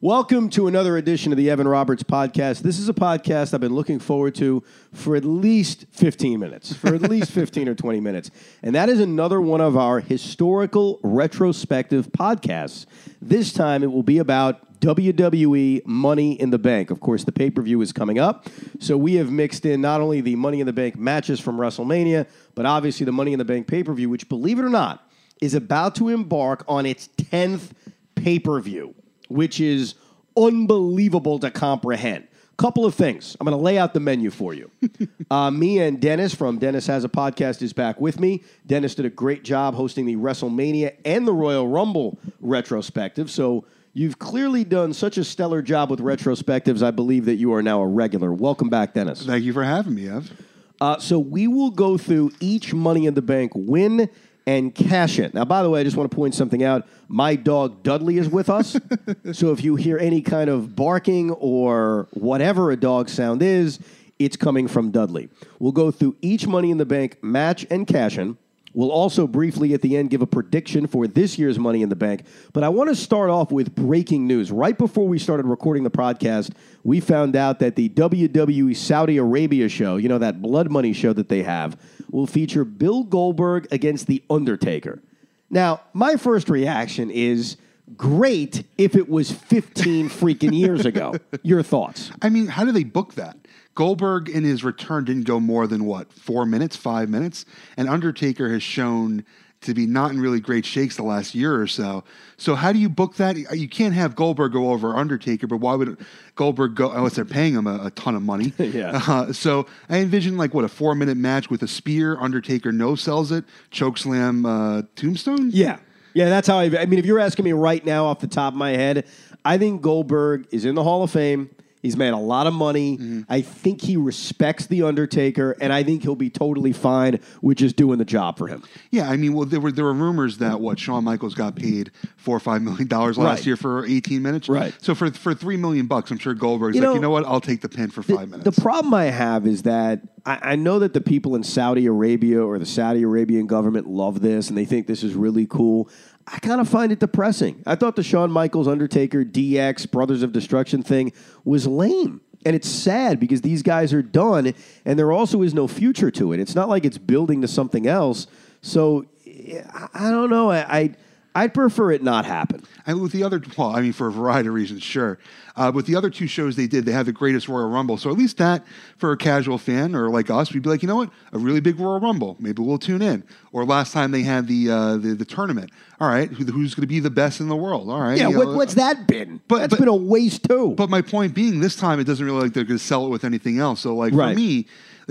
Welcome to another edition of the Evan Roberts podcast. This is a podcast I've been looking forward to for at least 15 minutes, for at least 15 or 20 minutes. And that is another one of our historical retrospective podcasts. This time it will be about WWE Money in the Bank. Of course, the pay per view is coming up. So we have mixed in not only the Money in the Bank matches from WrestleMania, but obviously the Money in the Bank pay per view, which, believe it or not, is about to embark on its 10th pay per view which is unbelievable to comprehend. Couple of things. I'm going to lay out the menu for you. uh, me and Dennis from Dennis Has a Podcast is back with me. Dennis did a great job hosting the WrestleMania and the Royal Rumble retrospective. So you've clearly done such a stellar job with retrospectives. I believe that you are now a regular. Welcome back, Dennis. Thank you for having me, Ev. Uh, so we will go through each Money in the Bank win and cash it. Now, by the way, I just want to point something out. My dog Dudley is with us. so if you hear any kind of barking or whatever a dog sound is, it's coming from Dudley. We'll go through each Money in the Bank match and cash in. We'll also briefly at the end give a prediction for this year's Money in the Bank. But I want to start off with breaking news. Right before we started recording the podcast, we found out that the WWE Saudi Arabia show, you know, that blood money show that they have, will feature Bill Goldberg against The Undertaker. Now, my first reaction is great if it was 15 freaking years ago. Your thoughts? I mean, how do they book that? Goldberg in his return didn't go more than what, four minutes, five minutes? And Undertaker has shown to be not in really great shakes the last year or so. So how do you book that? You can't have Goldberg go over Undertaker, but why would Goldberg go unless they're paying him a, a ton of money? yeah. Uh, so I envision like what a four minute match with a spear. Undertaker no sells it, chokeslam, uh, tombstone. Yeah, yeah. That's how I. I mean, if you're asking me right now off the top of my head, I think Goldberg is in the Hall of Fame. He's made a lot of money. Mm-hmm. I think he respects the Undertaker, and I think he'll be totally fine with just doing the job for him. Yeah, I mean, well, there were there were rumors that what Shawn Michaels got paid four or five million dollars last Right. year for eighteen minutes. Right. So for for three million bucks, I'm sure Goldberg's You like, know, you know what? I'll take the pin for five The minutes. The problem I have is that I, I know that the people in Saudi Arabia or the Saudi Arabian government love this and they think this is really cool. I kind of find it depressing. I thought the Shawn Michaels Undertaker DX Brothers of Destruction thing was lame. And it's sad because these guys are done and there also is no future to it. It's not like it's building to something else. So eh, I, I don't know. I, I I'd prefer it not happen. And with the other, well, I mean, for a variety of reasons, sure. Uh, with the other two shows they did, they had the greatest Royal Rumble. So at least that, for a casual fan or like us, we'd be like, you know what, a really big Royal Rumble. Maybe we'll tune in. Or last time they had the uh, the, the tournament. All right, who, who's going to be the best in the world? All right, Yeah, what, know, what's that been? but- That's but- been a waste too. But my point being, this time it doesn't really like they're going to sell it with anything else. So like Right. for me,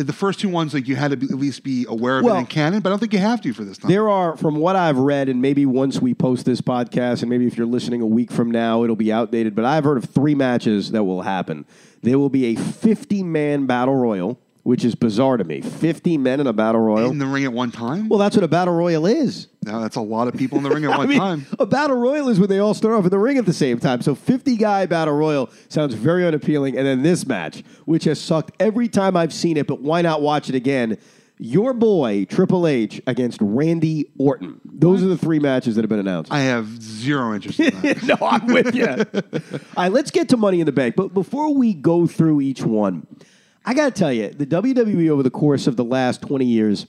the first two ones like you had to be, at least be aware of Well- it in canon, but I don't think you have to for this time. There are, from what I've read, and maybe once we post this podcast, and maybe if you're listening a week from now, it'll be outdated, but I've heard of three matches that will happen. There will be a 50 man battle royal, which is bizarre to me. 50 men in a battle royal. in the ring at one time. well, that's what a battle royal is. now that's a lot of people in the ring at one mean, time. a battle royal is when they all start off in the ring at the same time. So 50 guy battle royal sounds very unappealing. And then this match, which has sucked every time I've seen it, but why not watch it again? Your boy Triple H against Randy Orton. Those are the three matches that have been announced. I have zero interest in that. no, I'm with you. All right, let's get to Money in the Bank. But before we go through each one, I got to tell you, the WWE over the course of the last 20 years,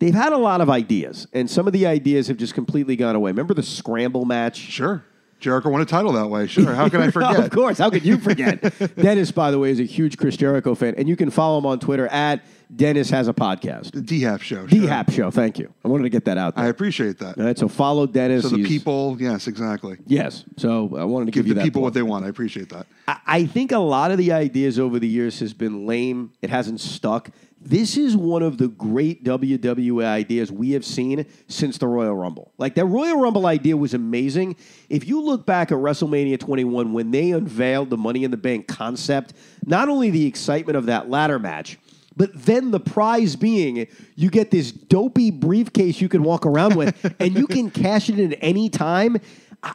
they've had a lot of ideas, and some of the ideas have just completely gone away. Remember the scramble match? sure. Jericho won a title that way. Sure. How can I forget? of course. How could you forget? Dennis, by the way, is a huge Chris Jericho fan, and you can follow him on Twitter at Dennis has a podcast. The DHAP show. Sure. Hap Show. Thank you. I wanted to get that out I appreciate that. All right, so follow Dennis. So the He's- people, yes, exactly. Yes. So I wanted to give, Give you the that. people what they want. I appreciate that. I- I think a lot of the ideas over the years has been lame. It hasn't stuck. This is one of the great WWE ideas we have seen since the Royal Rumble. Like that Royal Rumble idea was amazing. If you look back at WrestleMania 21 when they unveiled the Money in the Bank concept, not only the excitement of that ladder match, but then the prize being you get this dopey briefcase you can walk around with and you can cash it in at any time.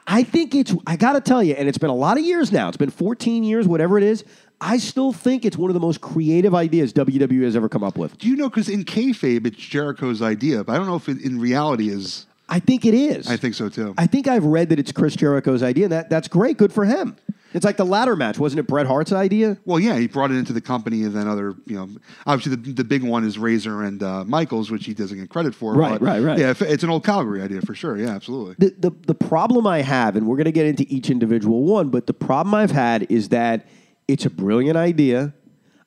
I- think it's, I got to tell you, and it's been a lot of years now, it's been 14 years, whatever it is. I still think it's one of the most creative ideas WWE has ever come up with. Do you know? Because in kayfabe, it's Jericho's idea, but I don't know if it in reality is. I think it is. I think so too. I think I've read that it's Chris Jericho's idea, and that, that's great. Good for him. It's like the ladder match. Wasn't it Bret Hart's idea? Well, yeah, he brought it into the company, and then other, you know, obviously the, the big one is Razor and uh, Michaels, which he doesn't get credit for. Right, but right, right. Yeah, it's an old Calgary idea for sure. Yeah, absolutely. the, the, the problem I have, and we're going to get into each individual one, but the problem I've had is that it's a brilliant idea.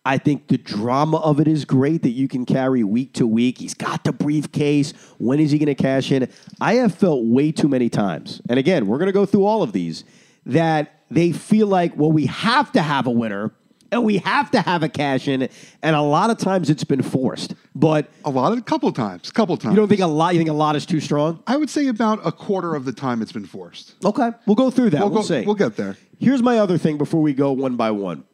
I think the drama of it is great that you can carry week to week. He's got the briefcase. When is he going to cash in? I have felt way too many times, and again, we're going to go through all of these, that they feel like, well, we have to have a winner and we have to have a cash in, and a lot of times it's been forced. But A lot of, a couple times, couple times. you don't think a lot? You think a lot is too strong? I would say about a quarter of the time it's been forced. Okay, we'll go through that. We'll We'll, go- see. we'll get there. Here's my other thing before we go one by one.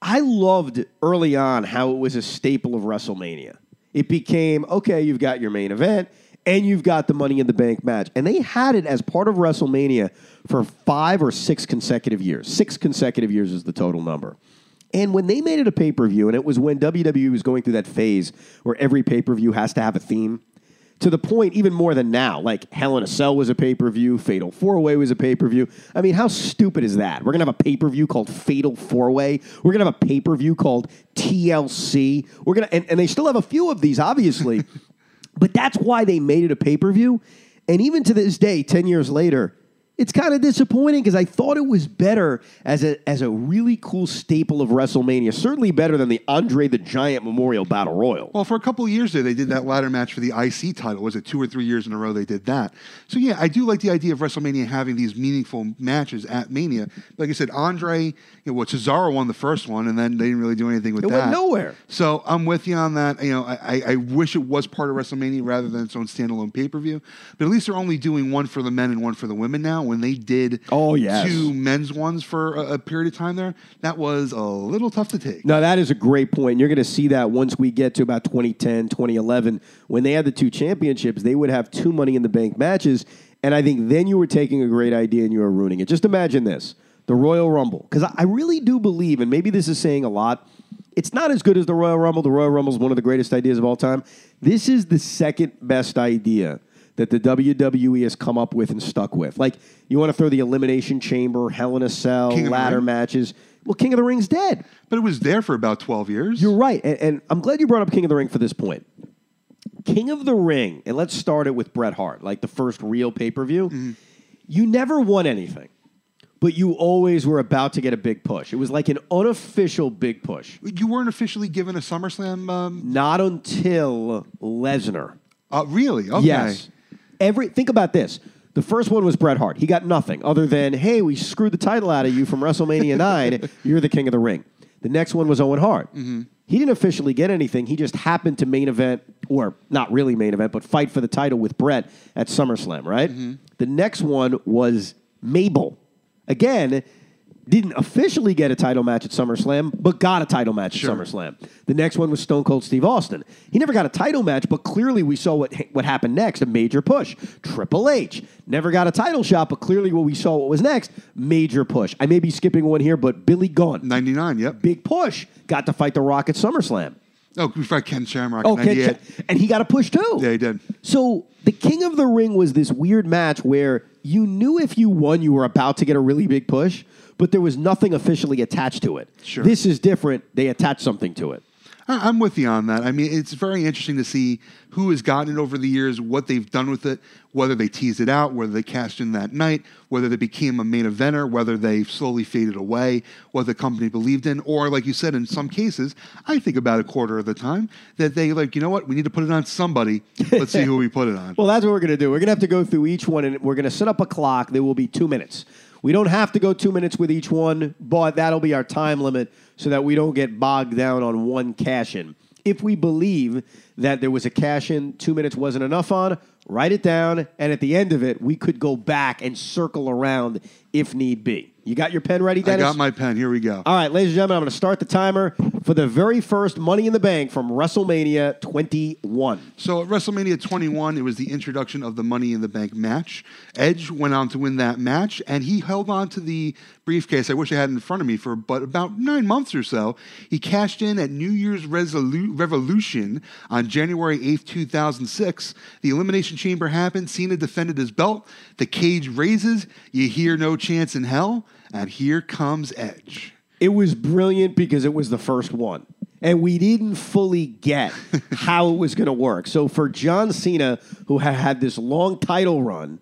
I loved early on how it was a staple of WrestleMania. It became okay, you've got your main event and you've got the Money in the Bank match. And they had it as part of WrestleMania for five or six consecutive years. Six consecutive years is the total number. And when they made it a pay per view, and it was when WWE was going through that phase where every pay per view has to have a theme, to the point even more than now. Like Hell in a Cell was a pay per view, Fatal Four Way was a pay per view. I mean, how stupid is that? We're gonna have a pay per view called Fatal Four Way. We're gonna have a pay per view called TLC. We're gonna, and, and they still have a few of these, obviously, but that's why they made it a pay per view. And even to this day, ten years later. It's kind of disappointing because I thought it was better as a as a really cool staple of WrestleMania. Certainly better than the Andre the Giant Memorial Battle Royal. Well, for a couple of years there, they did that ladder match for the IC title. Was it two or three years in a row they did that? So yeah, I do like the idea of WrestleMania having these meaningful matches at Mania. Like I said, Andre, you know, what Cesaro won the first one, and then they didn't really do anything with It that. went nowhere. So I'm with you on that. You know, I, I- I wish it was part of WrestleMania rather than its own standalone pay per view. But at least they're only doing one for the men and one for the women now. When they did Oh, yes. two men's ones for a, a period of time there, that was a little tough to take. No, that is a great point. You're going to see that once we get to about 2010, 2011. When they had the two championships, they would have two Money in the Bank matches. And I think then you were taking a great idea and you were ruining it. Just imagine this the Royal Rumble. Because I I really do believe, and maybe this is saying a lot, it's not as good as the Royal Rumble. The Royal Rumble is one of the greatest ideas of all time. This is the second best idea that the WWE has come up with and stuck with. Like, you want to throw the Elimination Chamber, Hell in a Cell, King ladder matches. Well, King of the Ring's dead. But it was there for about 12 years. You're right. And, and I'm glad you brought up King of the Ring for this point. King of the Ring, and let's start it with Bret Hart, like the first real pay per view. Mm-hmm. You never won anything, but you always were about to get a big push. It was like an unofficial big push. You weren't officially given a SummerSlam. Um, Not until Lesnar. uh, really? Okay. Yes. Every think about this. The first one was Bret Hart. He got nothing other than, "Hey, we screwed the title out of you from WrestleMania 9. You're the king of the ring." The next one was Owen Hart. Mm-hmm. He didn't officially get anything. He just happened to main event or not really main event, but fight for the title with Bret at SummerSlam, right? Mm-hmm. The next one was Mabel. Again, didn't officially get a title match at SummerSlam, but got a title match Sure. at SummerSlam. The next one was Stone Cold Steve Austin. He never got a title match, but clearly we saw what what happened next, a major push. Triple H never got a title shot, but clearly what we saw what was next, major push. I may be skipping one here, but Billy Gunn, 99, yep. big push, got to fight The Rock at SummerSlam. Oh, we fight Ken Shamrock Oh, in Ken 98. And he got a push too. Yeah, he did. So the King of the Ring was this weird match where you knew if you won, you were about to get a really big push, but there was nothing officially attached to it. Sure. This is different. They attach something to it. I'm with you on that. I mean, it's very interesting to see who has gotten it over the years, what they've done with it, whether they teased it out, whether they cashed in that night, whether they became a main eventer, whether they slowly faded away, what the company believed in, or like you said, in some cases, I think about a quarter of the time that they like, you know what, we need to put it on somebody. Let's see who we put it on. Well, that's what we're going to do. We're going to have to go through each one, and we're going to set up a clock. There will be two minutes. We don't have to go two minutes with each one, but that'll be our time limit so that we don't get bogged down on one cash in. If we believe that there was a cash in two minutes wasn't enough on, write it down, and at the end of it, we could go back and circle around if need be. You got your pen ready, Dennis? I got my pen. Here we go. All right, ladies and gentlemen, I'm going to start the timer for the very first Money in the Bank from WrestleMania 21. So at WrestleMania 21, it was the introduction of the Money in the Bank match. Edge went on to win that match, and he held on to the briefcase. I wish I had it in front of me for but about nine months or so. He cashed in at New Year's Resolu- Revolution on January 8th, 2006. The Elimination Chamber happened. Cena defended his belt. The cage raises. You hear no chance in hell, and here comes Edge. It was brilliant because it was the first one. And we didn't fully get how it was going to work. So for John Cena, who had had this long title run,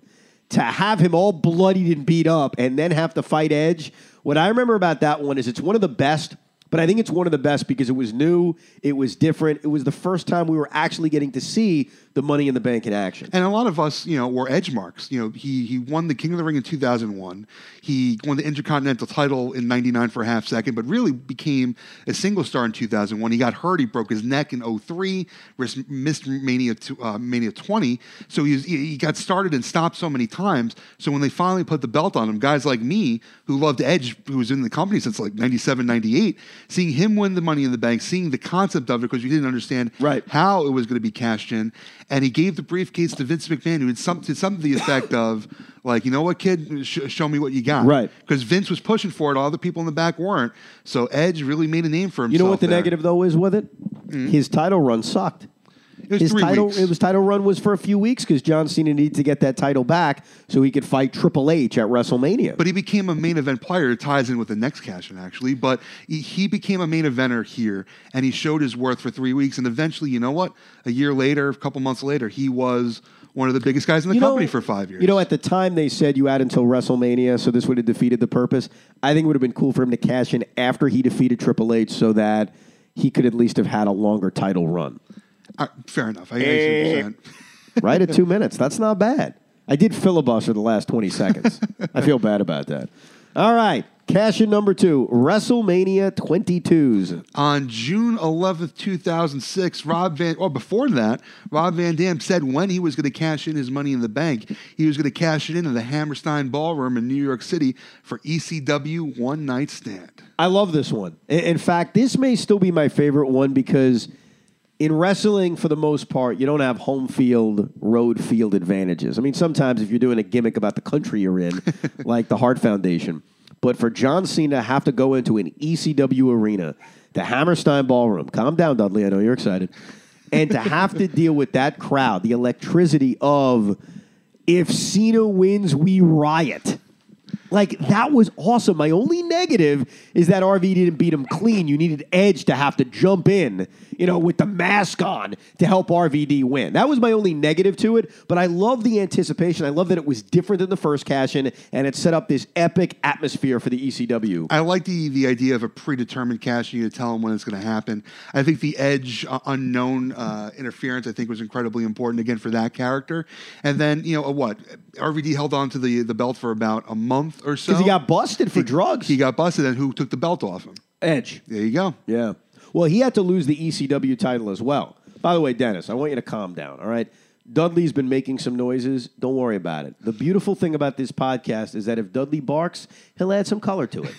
to have him all bloodied and beat up and then have to fight Edge, what I remember about that one is it's one of the best, but I think it's one of the best because it was new, it was different. It was the first time we were actually getting to see the Money in the Bank in action. And a lot of us, you know, were edge marks. You know, he he won the King of the Ring in 2001. He won the Intercontinental title in 99 for a half second, but really became a single star in 2001. He got hurt. He broke his neck in 03, ris- missed Mania, to, uh, Mania 20. So he, was, he he got started and stopped so many times. So when they finally put the belt on him, guys like me who loved Edge, who was in the company since like 97, 98, seeing him win the Money in the Bank, seeing the concept of it because we didn't understand Right. how it was going to be cashed in. And he gave the briefcase to Vince McMahon, who had some, to something to the effect of, like, you know what, kid, Sh- show me what you got. Right. Because Vince was pushing for it, all the people in the back weren't. So Edge really made a name for himself. You know what the there. negative though is with it? Hmm? His title run sucked. It was His three title, weeks. it was title run was for a few weeks because John Cena needed to get that title back so he could fight Triple H at WrestleMania. But he became a main event player. It ties in with the next cash in, actually. But he, he became a main eventer here, and he showed his worth for three weeks. And eventually, you know what? A year later, a couple months later, he was one of the biggest guys in the You know- company for five years. You know, at the time they said you had until WrestleMania, so this would have defeated the purpose. I think it would have been cool for him to cash in after he defeated Triple H so that he could at least have had a longer title run. Uh, fair enough. I, I see what you're saying. Right at two minutes. That's not bad. I did filibuster the last 20 seconds. I feel bad about that. All right. Cash in number two WrestleMania 22s. On June 11th, 2006, Rob Van, or before that, Rob Van Dam said when he was going to cash in his money in the bank, he was going to cash it in in the Hammerstein Ballroom in New York City for ECW One Night Stand. I love this one. In- In fact, this may still be my favorite one because in wrestling, for the most part, you don't have home field, road field advantages. I mean, sometimes if you're doing a gimmick about the country you're in, like the Hart Foundation, but for John Cena to have to go into an ECW arena, the Hammerstein Ballroom, calm down, Dudley, I know you're excited, and to have to deal with that crowd, the electricity of if Cena wins, we riot. Like that was awesome. My only negative is that RV didn't beat him clean. You needed Edge to have to jump in, you know, with the mask on to help RVD win. That was my only negative to it. But I love the anticipation. I love that it was different than the first cash in, and it set up this epic atmosphere for the ECW. I like the the idea of a predetermined cash. You to tell them when it's going to happen. I think the edge uh, unknown uh, interference. I think was incredibly important again for that character. And then you know uh, what RVD held on to the the belt for about a month or so Because he got busted for He- drugs. He got busted, and who took the belt off him? Edge. There you go. Yeah. Well, he had to lose the ECW title as well. By the way, Dennis, I want you to calm down, all right? Dudley's been making some noises. Don't worry about it. The beautiful thing about this podcast is that if Dudley barks, he'll add some color to it.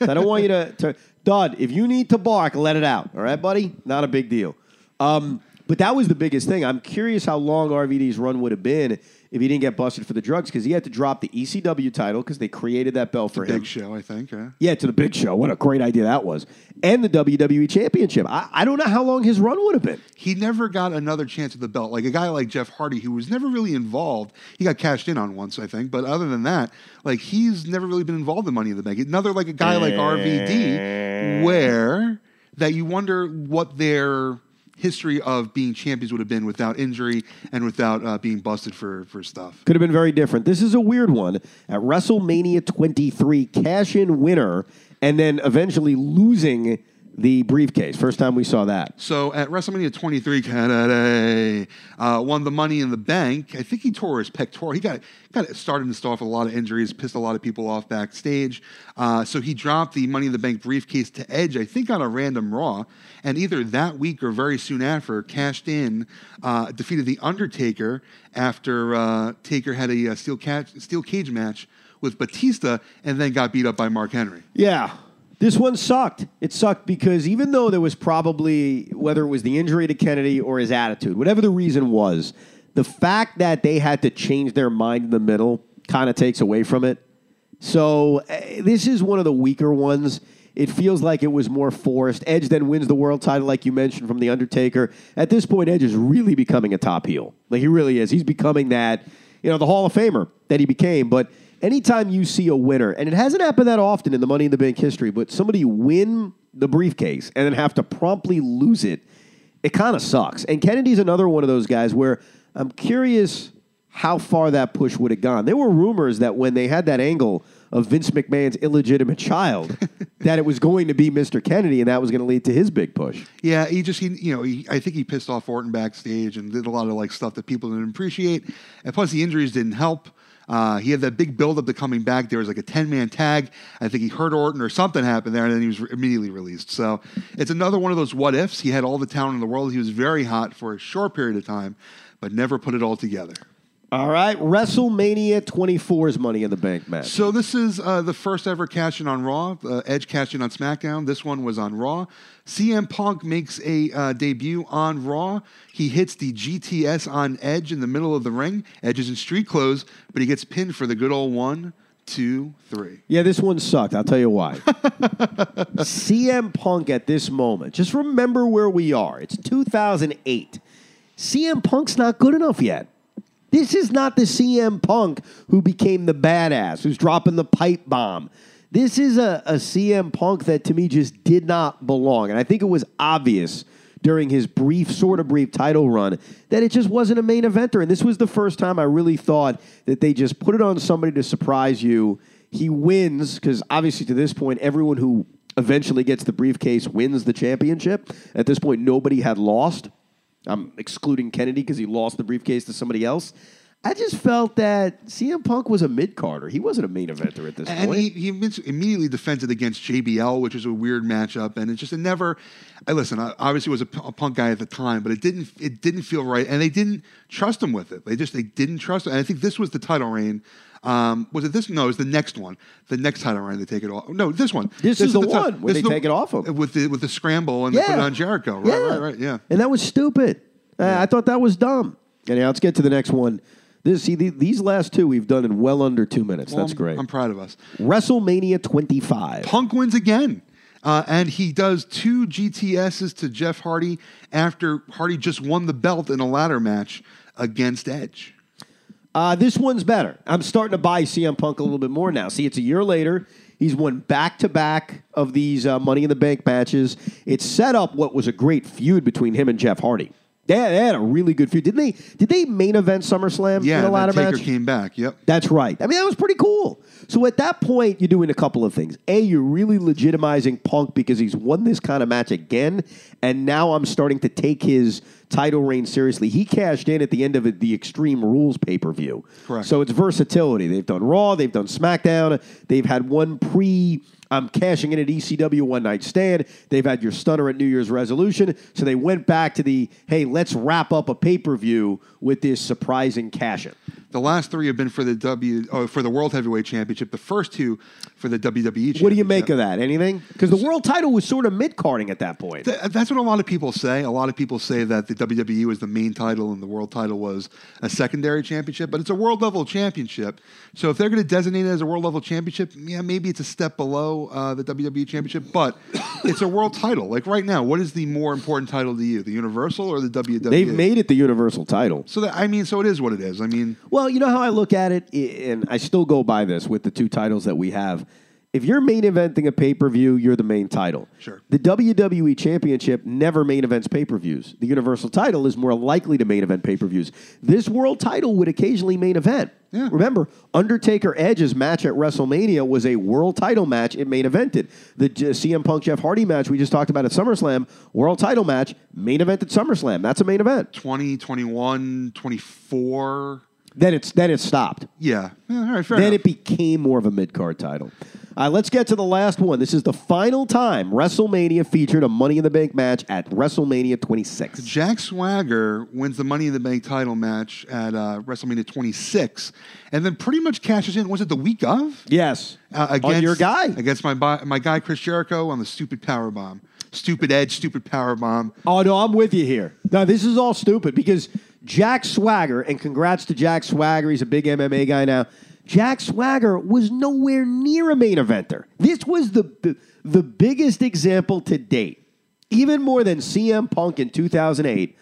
so I don't want you to, to. Dud, if you need to bark, let it out, all right, buddy? Not a big deal. Um, but that was the biggest thing. I'm curious how long RVD's run would have been if he didn't get busted for the drugs because he had to drop the ECW title because they created that belt for him. Big show, I think. Yeah. Yeah, to the big show. What a great idea that was. And the WWE Championship. I, I don't know how long his run would have been. He never got another chance at the belt. Like a guy like Jeff Hardy, who was never really involved. He got cashed in on once, I think. But other than that, like he's never really been involved in Money in the Bank. Another like a guy like RVD, where that you wonder what their history of being champions would have been without injury and without uh, being busted for for stuff. Could have been very different. This is a weird one. At WrestleMania 23, cash in winner, and then eventually losing the briefcase. First time we saw that. So at WrestleMania 23, Kennedy uh, won the Money in the Bank. I think he tore his pectoral. He got got started to start off with a lot of injuries, pissed a lot of people off backstage. Uh, so he dropped the Money in the Bank briefcase to Edge, I think, on a random Raw, and either that week or very soon after, cashed in, uh, defeated the Undertaker after uh, Taker had a, uh, steel, catch, steel cage match with Batista, and then got beat up by Mark Henry. Yeah. This one sucked. It sucked because even though there was probably, whether it was the injury to Kennedy or his attitude, whatever the reason was, the fact that they had to change their mind in the middle kind of takes away from it. So uh, this is one of the weaker ones. It feels like it was more forced. Edge then wins the world title, like you mentioned, from The Undertaker. At this point, Edge is really becoming a top heel. Like he really is. He's becoming that, you know, the Hall of Famer that he became. But anytime you see a winner, and it hasn't happened that often in the Money in the Bank history, but somebody win the briefcase and then have to promptly lose it, it kind of sucks. And Kennedy's another one of those guys where I'm curious how far that push would have gone. There were rumors that when they had that angle of Vince McMahon's illegitimate child, that it was going to be Mr. Kennedy, and that was going to lead to his big push. Yeah, he just he you know he, I think he pissed off Orton backstage and did a lot of like stuff that people didn't appreciate, and plus the injuries didn't help. Uh, he had that big buildup to coming back. There was like a 10 man tag. I think he hurt Orton or something happened there, and then he was immediately released. So it's another one of those what ifs. He had all the talent in the world. He was very hot for a short period of time, but never put it all together. All right, WrestleMania 24's Money in the Bank match. So this is uh, the first ever cash in on Raw. Uh, Edge cashed in on SmackDown. This one was on Raw. CM Punk makes a uh, debut on Raw. He hits the GTS on Edge in the middle of the ring. Edge is in street clothes, but he gets pinned for the good old one, two, three. Yeah, this one sucked. I'll tell you why. CM Punk at this moment, just remember where we are. It's 2008. CM Punk's not good enough yet. This is not the CM Punk who became the badass, who's dropping the pipe bomb. This is a, a CM Punk that to me just did not belong. And I think it was obvious during his brief, sort of brief title run that it just wasn't a main eventer. And this was the first time I really thought that they just put it on somebody to surprise you. He wins, because obviously to this point, everyone who eventually gets the briefcase wins the championship. At this point, nobody had lost. I'm excluding Kennedy because he lost the briefcase to somebody else. I just felt that CM Punk was a mid carder. He wasn't a main eventer at this And point. he, he immediately defended against JBL, which was a weird matchup, and it just it never. I listen. I obviously was a punk guy at the time, but it didn't it didn't feel right, and they didn't trust him with it. They just they didn't trust him. And I think this was the title reign. Um, was it this? No, it was the next one. The next title reign they take it off. No, this one. This is the ti- one where they is take it off him. with the with the scramble and they put it on Jericho. Right, right, right. Yeah. And that was stupid. Uh, I thought that was dumb. Anyhow, let's get to the next one. This, see, the, these last two we've done in well under two minutes. Well, That's I'm- great. I'm proud of us. WrestleMania 25. Punk wins again. Uh, and he does two GTSs to Jeff Hardy after Hardy just won the belt in a ladder match against Edge. Uh, this one's better. I'm starting to buy CM Punk a little bit more now. See, it's a year later. He's won back to back of these uh, Money in the Bank matches. It set up what was a great feud between him and Jeff Hardy. They had, they had a really good feud. Didn't they? Did they main event SummerSlam Yeah, in a ladder Taker match? came back. Yep. That's right. I mean, that was pretty cool. So at that point, you're doing a couple of things. A, you're really legitimizing Punk because he's won this kind of match again, and now I'm starting to take his title reign seriously. He cashed in at the end of the Extreme Rules pay per view. Correct. So it's versatility. They've done Raw, they've done SmackDown, they've had one pre. I'm cashing in at ECW one night stand. They've had your stunner at New Year's resolution. So they went back to the hey, let's wrap up a pay per view with this surprising cash in. The last three have been for the W oh, for the World Heavyweight Championship. The first two for the WWE Championship. What do you make of that? Anything? Because the world title was sort of mid carding at that point. Th- That's what a lot of people say. A lot of people say that the WWE was the main title and the world title was a secondary championship, but it's a world level championship. So if they're going to designate it as a world level championship, yeah, maybe it's a step below uh, the WWE championship, but it's a world title. Like right now, what is the more important title to you, the Universal or the WWE? They've made it the universal title. so that I mean, so it is what it is. I mean, Well, you know how I look at it, and I still go by this with the two titles that we have. If you're main eventing a pay per view, you're the main title. Sure. The WWE Championship never main events pay per views. The Universal title is more likely to main event pay per views. This world title would occasionally main event. Yeah. Remember, Undertaker Edge's match at WrestleMania was a world title match. It main evented. The CM Punk Jeff Hardy match we just talked about at SummerSlam, world title match, main event at SummerSlam. That's a main event. 20, 21, 24. Then it's then it stopped. Yeah. yeah all right, fair then enough. it became more of a mid card title. Right, let's get to the last one. This is the final time WrestleMania featured a Money in the Bank match at WrestleMania 26. Jack Swagger wins the Money in the Bank title match at uh, WrestleMania 26, and then pretty much cashes in. Was it the week of? Yes, Uh, against on your guy. against my my guy Chris Jericho on the stupid power bomb, stupid Edge, stupid power bomb. Oh no, I'm with you here. No, this is all stupid because Jack Swagger, and congrats to Jack Swagger. He's a big MMA guy now. Jack Swagger was nowhere near a main eventer. This was the the, the biggest example to date, even more than CM Punk in 2008.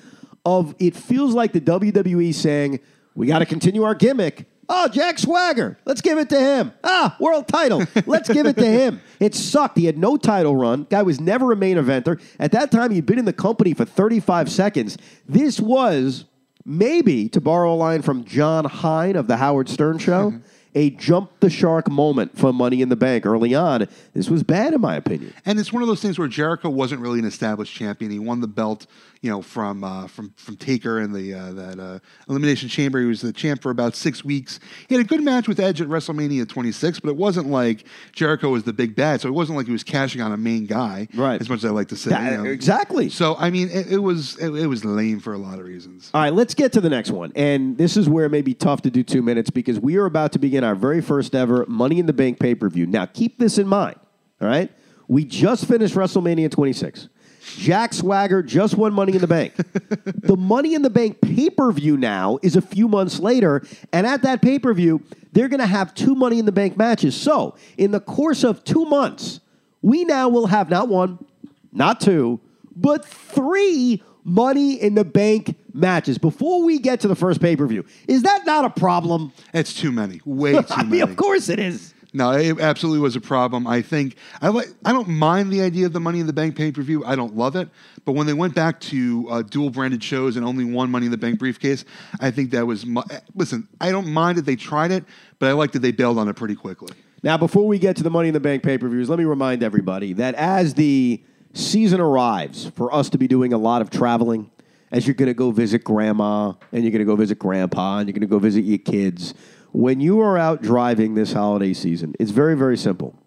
Of it feels like the WWE saying we got to continue our gimmick. Oh, Jack Swagger, let's give it to him. Ah, world title, let's give it to him. It sucked. He had no title run. Guy was never a main eventer. At that time, he'd been in the company for 35 seconds. This was maybe, to borrow a line from Jon Hein of the Howard Stern Show, mm-hmm. a jump the shark moment for Money in the Bank early on. This was bad, in my opinion. And it's one of those things where Jericho wasn't really an established champion. He won the belt, you know, from uh, from from Taker in the uh, that uh, Elimination Chamber. He was the champ for about six weeks. He had a good match with Edge at WrestleMania 26, but it wasn't like Jericho was the big bad. So it wasn't like he was cashing on a main guy, Right. As much as I like to say, That- you know. exactly. So I mean, it, it was it, it was lame for a lot of reasons. All right, let's get to the next one. And this is where it may be tough to do two minutes because we are about to begin our very first ever Money in the Bank pay per view. Now, keep this in mind, all right? We just finished WrestleMania 26. Jack Swagger just won Money in the Bank. the Money in the Bank pay per view now is a few months later. And at that pay per view, they're going to have two Money in the Bank matches. So, in the course of two months, we now will have not one, not two, but three money in the bank matches before we get to the first pay per view. Is that not a problem? It's too many, way too I many. mean, of course it is. No, it absolutely was a problem. I think I like. I don't mind the idea of the Money in the Bank pay per view. I don't love it, but when they went back to uh, dual branded shows and only one Money in the Bank briefcase, I think that was. Mu- listen, I don't mind that they tried it, but I like that they bailed on it pretty quickly. Now, before we get to the Money in the Bank pay per views, let me remind everybody that as the season arrives for us to be doing a lot of traveling, as you're going to go visit grandma and you're going to go visit grandpa and you're going to go visit your kids, when you are out driving this holiday season, it's very, very simple.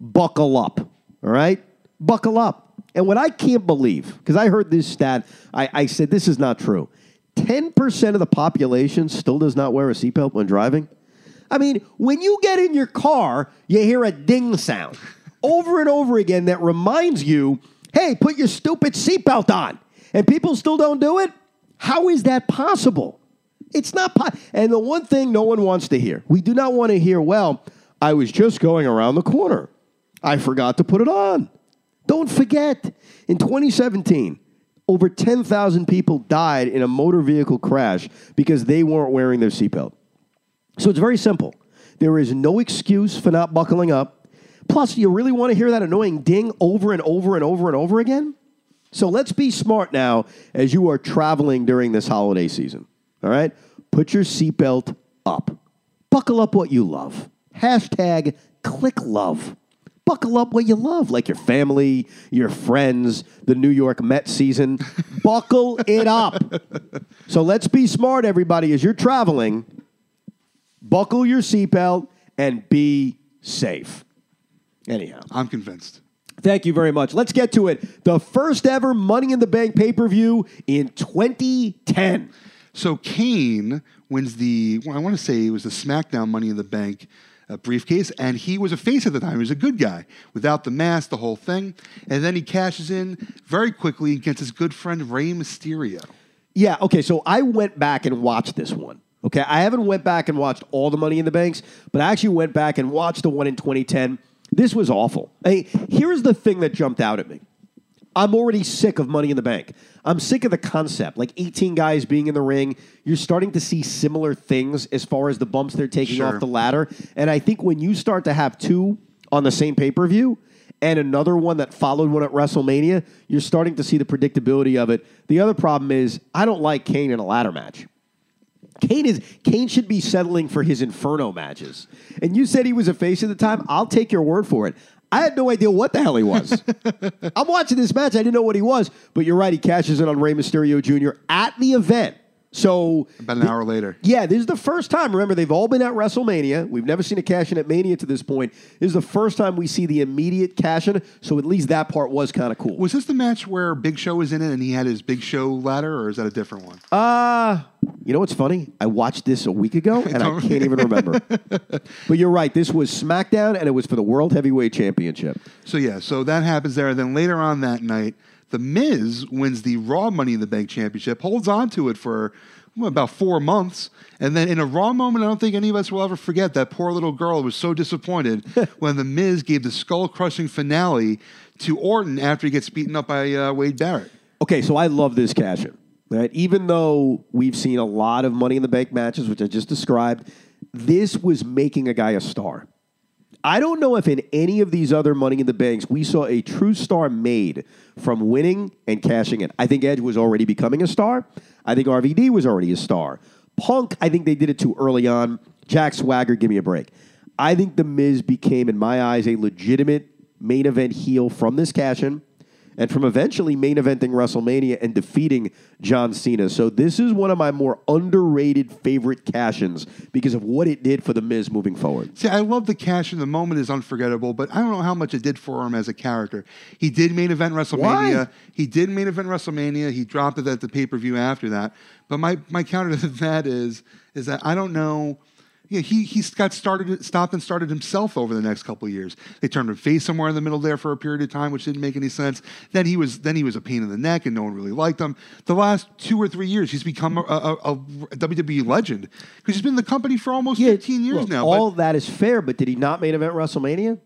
Buckle up, all right? Buckle up. And what I can't believe, because I heard this stat, I, I said this is not true. 10% of the population still does not wear a seatbelt when driving. I mean, when you get in your car, you hear a ding sound over and over again that reminds you, hey, put your stupid seatbelt on. And people still don't do it? How is that possible? It's not po- And the one thing no one wants to hear, we do not want to hear, well, I was just going around the corner. I forgot to put it on. Don't forget, in 2017, over 10,000 people died in a motor vehicle crash because they weren't wearing their seatbelt. So it's very simple. There is no excuse for not buckling up. Plus, you really want to hear that annoying ding over and over and over and over again? So let's be smart now as you are traveling during this holiday season. All right? Put your seatbelt up. Buckle up what you love. Hashtag click love. Buckle up what you love, like your family, your friends, the New York Mets season. Buckle it up. So let's be smart, everybody, as you're traveling buckle your seatbelt, and be safe. Anyhow, I'm convinced. thank you very much. Let's get to it. The first ever Money in the Bank pay per view in 2010. So Kane wins the. Well, I want to say it was the SmackDown Money in the Bank uh, briefcase, and he was a face at the time. He was a good guy without the mask, the whole thing, and then he cashes in very quickly against his good friend Rey Mysterio. Yeah, okay, so I went back and watched this one. Okay, I haven't went back and watched all the Money in the Banks, but I actually went back and watched the one in 2010. This was awful. Hey, here's the thing that jumped out at me. I'm already sick of Money in the Bank. I'm sick of the concept. Like 18 guys being in the ring, you're starting to see similar things as far as the bumps they're taking Sure. off the ladder. And I think when you start to have two on the same pay per view and another one that followed one at WrestleMania, you're starting to see the predictability of it. The other problem is, I don't like Kane in a ladder match. Kane is Kane should be settling for his Inferno matches. And you said he was a face at the time. I'll take your word for it. I had no idea what the hell he was. I'm watching this match. I didn't know what he was, but you're right. He cashes in on Rey Mysterio Jr. at the event. So About an hour later. yeah, this is the first time. Remember, they've all been at WrestleMania. We've never seen a cash in at Mania to this point. This is the first time we see the immediate cash in. So at least that part was kind of cool. Was this the match where Big Show was in it and he had his Big Show ladder, or is that a different one? Uh, you know what's funny? I watched this a week ago and I can't even remember. but you're right. This was SmackDown and it was for the World Heavyweight Championship. So yeah, so that happens there. Then later on that night, The Miz wins the Raw Money in the Bank Championship, holds on to it for about four months, and then in a Raw moment, I don't think any of us will ever forget that poor little girl was so disappointed when The Miz gave the skull crushing finale to Orton after he gets beaten up by uh, Wade Barrett. Okay, so I love this cash in. Right? Even though we've seen a lot of Money in the Bank matches, which I just described, this was making a guy a star. I don't know if in any of these other Money in the Banks we saw a true star made from winning and cashing in. I think Edge was already becoming a star. I think RVD was already a star. Punk, I think they did it too early on. Jack Swagger, give me a break. I think The Miz became, in my eyes, a legitimate main event heel from this cash in and from eventually main eventing WrestleMania and defeating John Cena. So this is one of my more underrated favorite cash-ins because of what it did for the Miz moving forward. See, I love the cash in the moment is unforgettable, but I don't know how much it did for him as a character. He did main event WrestleMania. Why? He did main event WrestleMania. He dropped it at the pay per view after that. But my my counter to that is is that I don't know. Yeah, he he got started, stopped and started himself over the next couple of years. They turned him face somewhere in the middle there for a period of time, which didn't make any sense. Then he was then he was a pain in the neck, and no one really liked him. The last two or three years, he's become a, a, a WWE legend because he's been in the company for almost fifteen years look, now. but- All that is fair, but did he not main event WrestleMania?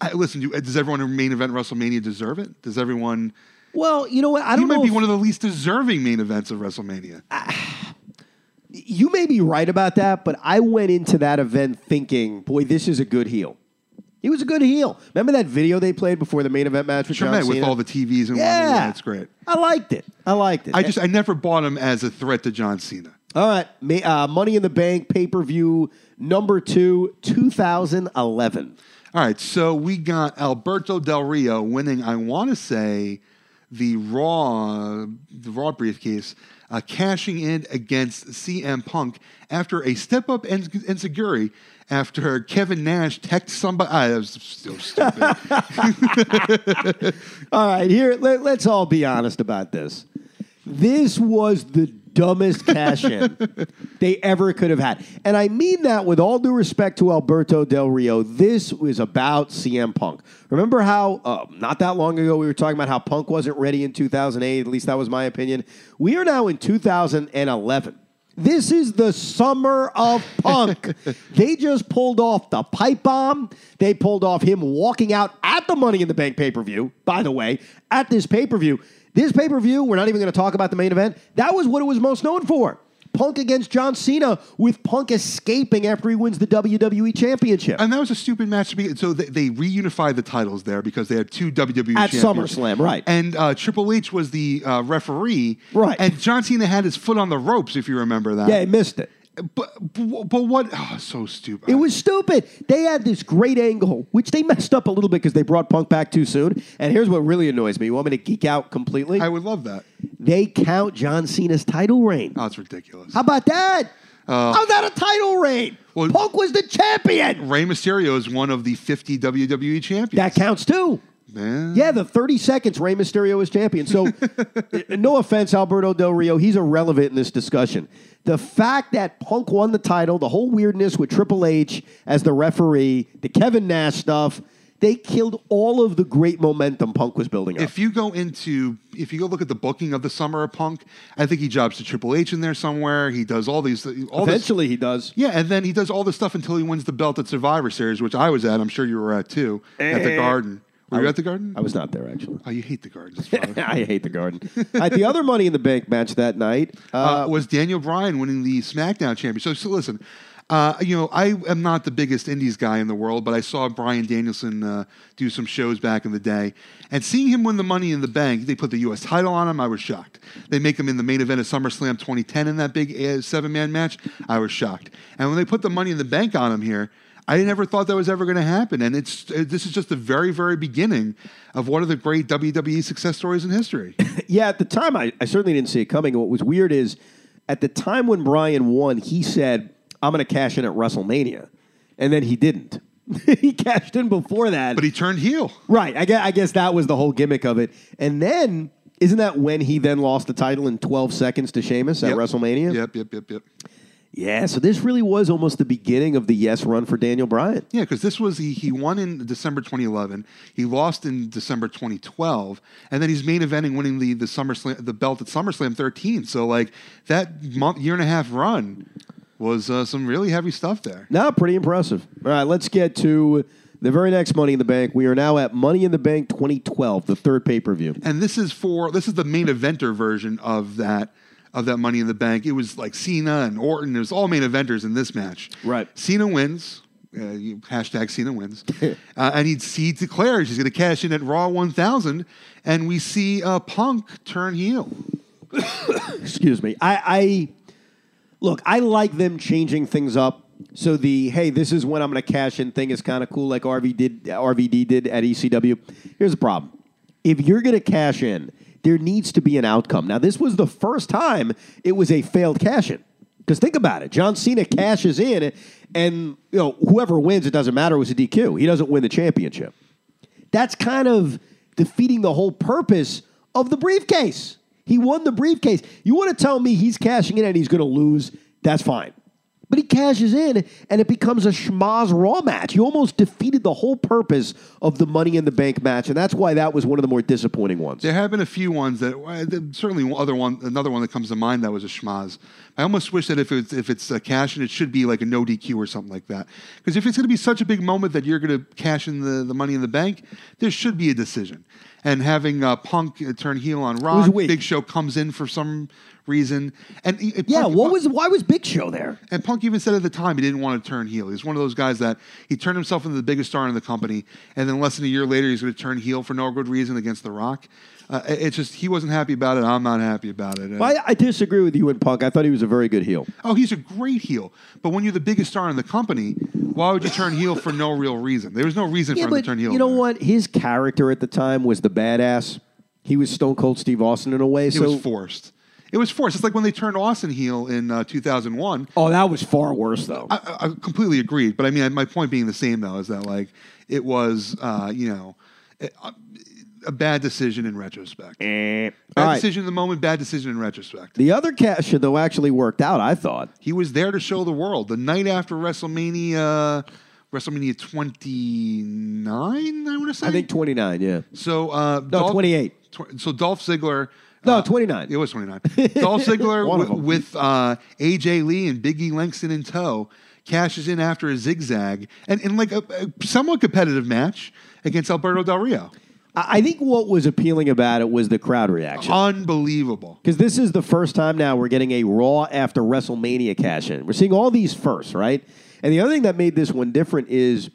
I, listen, do, does everyone in main event WrestleMania deserve it? Does everyone? Well, you know what? I don't He might know. be if- one of the least deserving main events of WrestleMania. You may be right about that, but I went into that event thinking, boy, this is a good heel. He was a good heel. Remember that video they played before the main event match with Sure, John met with all the TVs and yeah, it's great. I liked it. I liked it. I just I never bought him as a threat to John Cena. All right, uh, Money in the Bank pay per view number two, 2011. All right, so we got Alberto Del Rio winning. I want to say the Raw the Raw briefcase, uh, cashing in against CM Punk after a step up in Enzuigiri after Kevin Nash texted somebody. Ah, that was so stupid. All right, here let, let's all be honest about this. This was the dumbest cash in they ever could have had. And I mean that with all due respect to Alberto Del Rio. This was about CM Punk. Remember how, uh, not that long ago, we were talking about how Punk wasn't ready in 2008? At least that was my opinion. We are now in 2011. This is the summer of punk. they just pulled off the pipe bomb. They pulled off him walking out at the Money in the Bank pay per view, by the way, at this pay per view. This pay per view, we're not even going to talk about the main event. That was what it was most known for. Punk against John Cena, with Punk escaping after he wins the WWE Championship. And that was a stupid match to be. So they, they reunified the titles there because they had two WWE At champions. SummerSlam, right. And uh, Triple H was the uh, referee, Right. And John Cena had his foot on the ropes, if you remember that. yeah, he missed it. But but, but what? Oh, so stupid. It was stupid. They had this great angle, which they messed up a little bit because they brought Punk back too soon. And here's what really annoys me. You want me to geek out completely? I would love that. they count John Cena's title reign. Oh, it's ridiculous. How about that? Uh, How's that a title reign? Well- Punk was the champion. Rey Mysterio is one of the 50 WWE champions. That counts too. Man. Yeah, the 30 seconds Rey Mysterio is champion. So, uh, no offense, Alberto Del Rio, he's irrelevant in this discussion. The fact that Punk won the title, the whole weirdness with Triple H as the referee, the Kevin Nash stuff, they killed all of the great momentum Punk was building up. If you go into, if you go look at the booking of the Summer of Punk, I think he jobs to Triple H in there somewhere. He does all these, all this, Eventually, he does. Yeah, and then he does all this stuff until he wins the belt at Survivor Series, which I was at. I'm sure you were at too, at the Eh. Garden. Were I you at the Garden? I was not there actually. oh, you hate the Garden. I hate the Garden. Right, the other Money in the Bank match that night. Uh, uh, was Daniel Bryan winning the SmackDown championship. So, so listen, uh, you know, I am not the biggest Indies guy in the world, but I saw Bryan Danielson uh, do some shows back in the day, and seeing him win the Money in the Bank, they put the U.S. title on him. I was shocked. They make him in the main event of SummerSlam 2010 in that big uh, seven-man match. I was shocked. And when they put the Money in the Bank on him here. I never thought that was ever going to happen, and it's uh, this is just the very, very beginning of one of the great WWE success stories in history. yeah, at the time, I, I certainly didn't see it coming. What was weird is at the time when Bryan won, he said, I'm going to cash in at WrestleMania. And then he didn't. he cashed in before that. but he turned heel. right. I guess, I guess that was the whole gimmick of it. And then, isn't that when he then lost the title in 12 seconds to Sheamus at Yep. WrestleMania? Yep, yep, yep, yep. Yeah, so this really was almost the beginning of the yes run for Daniel Bryan. Yeah, because this was he, he won in December 2011. He lost in December 2012, and then he's main eventing, winning the the SummerSlam the belt at SummerSlam 13. So like that month, year and a half run was uh, some really heavy stuff there. No, pretty impressive. All right, let's get to the very next Money in the Bank. We are now at Money in the Bank 2012, the third pay per view. And this is for this is the main eventer version of that of that Money in the Bank. It was like Cena and Orton. It was all main eventers in this match. Right. Cena wins. Uh, you, hashtag Cena wins. uh, and he, he declares he's going to cash in at Raw 1000. And we see uh, Punk turn heel. Excuse me. I, I look. I like them changing things up. So the hey, this is when I'm going to cash in thing is kind of cool, like RV did. RVD did at ECW. Here's the problem: if you're going to cash in, there needs to be an outcome. Now, this was the first time it was a failed cash in. Because think about it, John Cena cashes in, and you know whoever wins, it doesn't matter. It was a DQ. He doesn't win the championship. That's kind of defeating the whole purpose of the briefcase. He won the briefcase. You want to tell me he's cashing in and he's going to lose? That's fine. But he cashes in and it becomes a schmaz raw match. You almost defeated the whole purpose of the Money in the Bank match, and that's why that was one of the more disappointing ones. There have been a few ones that certainly other one another one that comes to mind that was a schmaz. I almost wish that if it's if it's a cash in, it should be like a no DQ or something like that. Because if it's going to be such a big moment that you're going to cash in the, the money in the bank, there should be a decision. And having uh, Punk uh, turn heel on Rock. Big Show comes in for some reason, and he- yeah, Punk- what was why was Big Show there? and Punk even said at the time he didn't want to turn heel. He's one of those guys that he turned himself into the biggest star in the company, and then less than a year later he's going to turn heel for no good reason against The Rock. Uh, it's just he wasn't happy about it. I'm not happy about it. I, I disagree with you and Punk. I thought he was a very good heel. oh, he's a great heel, but when you're the biggest star in the company, why would you turn heel for no real reason? There was no reason Yeah, for him to turn heel. you know there. what? His character at the time was the badass. He was Stone Cold Steve Austin in a way. It so was forced. It was forced. It's like when they turned Austin heel in uh, 2001. Oh, that was far worse though. I, I I completely agreed, but I mean, my point being the same though is that like it was, uh, you know, a, a bad decision in retrospect. Bad All right. decision in the moment, bad decision in retrospect. The other cash in, though actually worked out. I thought. He was there to show the world the night after WrestleMania, WrestleMania 29. I want to say. I think twenty nine. Yeah. so. Uh, No, Dolph- twenty eight. tw- so Dolph Ziggler. No, uh, 29. It was 29. Dolph Ziggler One of wi- them. with uh, AJ Lee and Biggie Langston in tow cashes in after a zigzag and in like a, a somewhat competitive match against Alberto Del Rio. I I think what was appealing about it was the crowd reaction. Unbelievable. Because this is the first time now we're getting a Raw after WrestleMania cash in. We're seeing all these first, right? And the other thing that made this one different is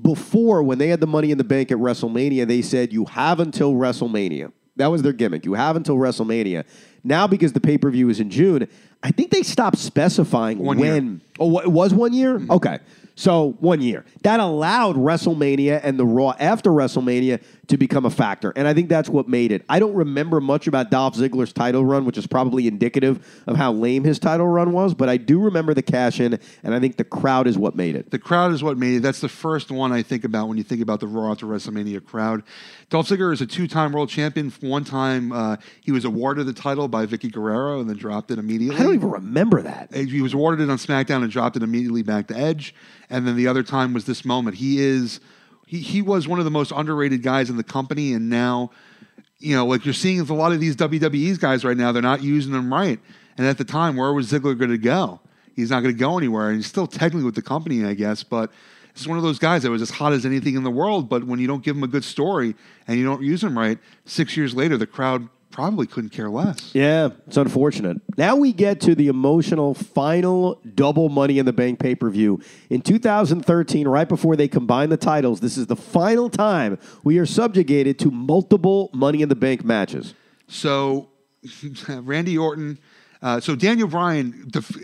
before, when they had the money in the bank at WrestleMania, they said you have until WrestleMania. That was their gimmick. You have until WrestleMania. Now, because the pay per view is in June, I think they stopped specifying One year. when. Oh, it was one year? Mm-hmm. Okay. So one year. That allowed WrestleMania and the Raw after WrestleMania to become a factor. And I think that's what made it. I don't remember much about Dolph Ziggler's title run, which is probably indicative of how lame his title run was, but I do remember the cash in, and I think the crowd is what made it. The crowd is what made it. That's the first one I think about when you think about the Raw after WrestleMania crowd. Dolph Ziggler is a two-time world champion. One time uh, he was awarded the title by Vickie Guerrero and then dropped it immediately. I don't even remember that. He was awarded it on SmackDown and dropped it immediately back to Edge. And then the other time was this moment. He is he he was one of the most underrated guys in the company, and now, you know, like you're seeing with a lot of these WWE's guys right now, they're not using them right. And at the time, where was Ziggler going to go? He's not going to go anywhere, and he's still technically with the company, I guess. But It's one of those guys that was as hot as anything in the world, but when you don't give him a good story and you don't use him right, six years later, the crowd probably couldn't care less. Yeah, it's unfortunate. Now we get to the emotional final double Money in the Bank pay per view. In 2013, right before they combined the titles, this is the final time we are subjugated to multiple Money in the Bank matches. So, Randy Orton. Uh, so Daniel Bryan, def-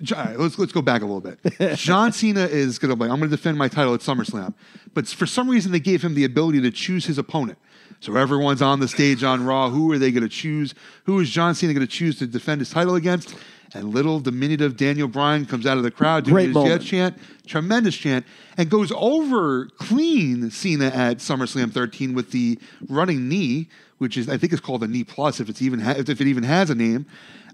let's let's go back a little bit. John Cena is going to like I'm going to defend my title at SummerSlam, but for some reason they gave him the ability to choose his opponent. So everyone's on the stage on Raw. Who are they going to choose? Who is John Cena going to choose to defend his title against? And little diminutive Daniel Bryan comes out of the crowd doing Great his moment. jet chant, tremendous chant, and goes over clean Cena at SummerSlam 13 with the running knee, which is I think is called a knee plus if it's even ha- if it even has a name.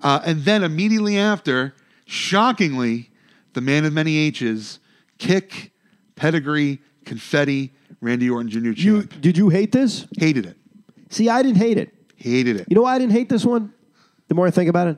Uh, and then immediately after, shockingly, the man of many H's kick, pedigree, confetti, Randy Orton Jr. You champ. did you hate this? Hated it. See, I didn't hate it. Hated it. You know why I didn't hate this one? The more I think about it,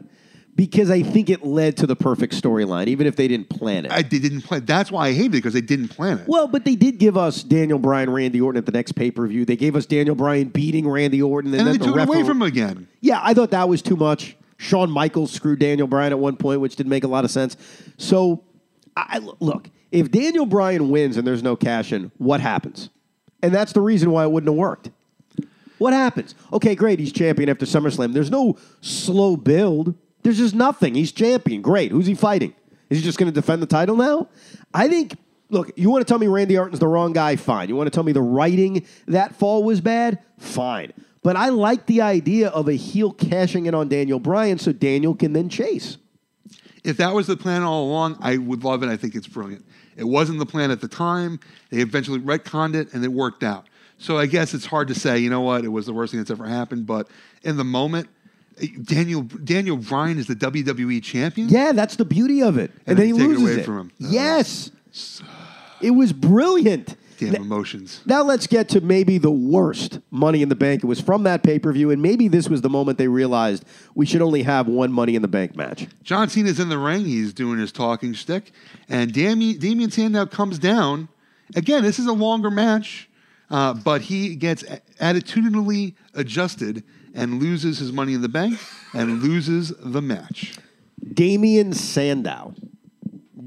because I think it led to the perfect storyline, even if they didn't plan it. I, they didn't plan. That's why I hated it because they didn't plan it. Well, but they did give us Daniel Bryan, Randy Orton at the next pay per view. They gave us Daniel Bryan beating Randy Orton, and, and then then the they took it away from him again. Yeah, I thought that was too much. Shawn Michaels screwed Daniel Bryan at one point, which didn't make a lot of sense. So, I- look, if Daniel Bryan wins and there's no cash in, what happens? And that's the reason why it wouldn't have worked. What happens? Okay, great. He's champion after SummerSlam. There's no slow build. There's just nothing. He's champion. Great. Who's he fighting? Is he just going to defend the title now? I think. Look, you want to tell me Randy Orton's the wrong guy? Fine. You want to tell me the writing that fall was bad? Fine. But I like the idea of a heel cashing in on Daniel Bryan so Daniel can then chase. If that was the plan all along, I would love it. I think it's brilliant. It wasn't the plan at the time. They eventually retconned it, and it worked out. So I guess it's hard to say. You know what? It was the worst thing that's ever happened. But in the moment, eh, Daniel Daniel Bryan is the WWE champion. Yeah, that's the beauty of it. And, And then he then you take it loses away it. from him. Yes. It was brilliant. Damn emotions. Now let's get to maybe the worst Money in the Bank. It was from that pay per view, and maybe this was the moment they realized we should only have one Money in the Bank match. John Cena's in the ring. He's doing his talking stick. And Damien, Damien Sandow comes down. Again, this is a longer match, uh, but he gets attitudinally adjusted and loses his money in the bank and loses the match. Damien Sandow.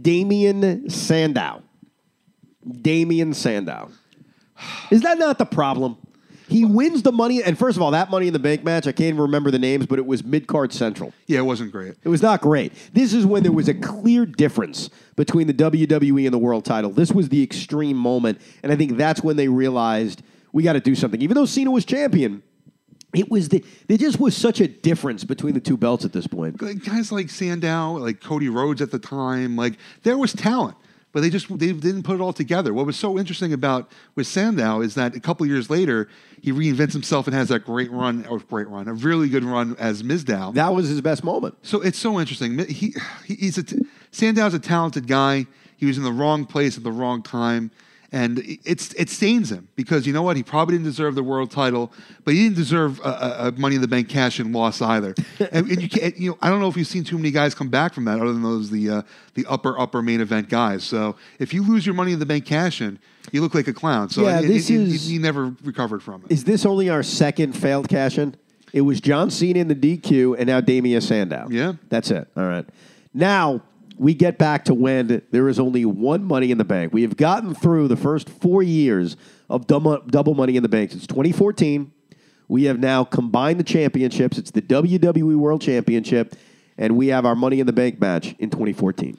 Damien Sandow. Damien Sandow. Is that not the problem? He wins the money, and first of all, that Money in the Bank match, I can't even remember the names, but it was mid card central. Yeah, it wasn't great. It was not great. This is when there was a clear difference between the WWE and the world title. This was the extreme moment, and I think that's when they realized we got to do something. Even though Cena was champion, it was the there just was such a difference between the two belts at this point. Guys like Sandow, like Cody Rhodes at the time, like there was talent, but they just they didn't put it all together. What was so interesting about with Sandow is that a couple years later he reinvents himself and has that great run, or great run, a really good run as Mizdow. That was his best moment. So it's so interesting. He, he he's a t- Sandow's a talented guy. He was in the wrong place at the wrong time, and it's it stains him because you know what? He probably didn't deserve the world title, but he didn't deserve a, a, Money in the Bank cash in loss either. and, and you can't, you know, I don't know if you've seen too many guys come back from that, other than those the uh, the upper upper main event guys. So if you lose your Money in the Bank cash in, you look like a clown. So Yeah, it- this it- is- he never recovered from it. Is this only our second failed cash in? It was John Cena in the DQ and now Damien Sandow. Yeah. That's it. All right. Now we get back to when there is only one money in the bank. We have gotten through the first four years of double, money in the bank. It's 2014. We have now combined the championships. It's the WWE World Championship, and we have our Money in the Bank match in 2014.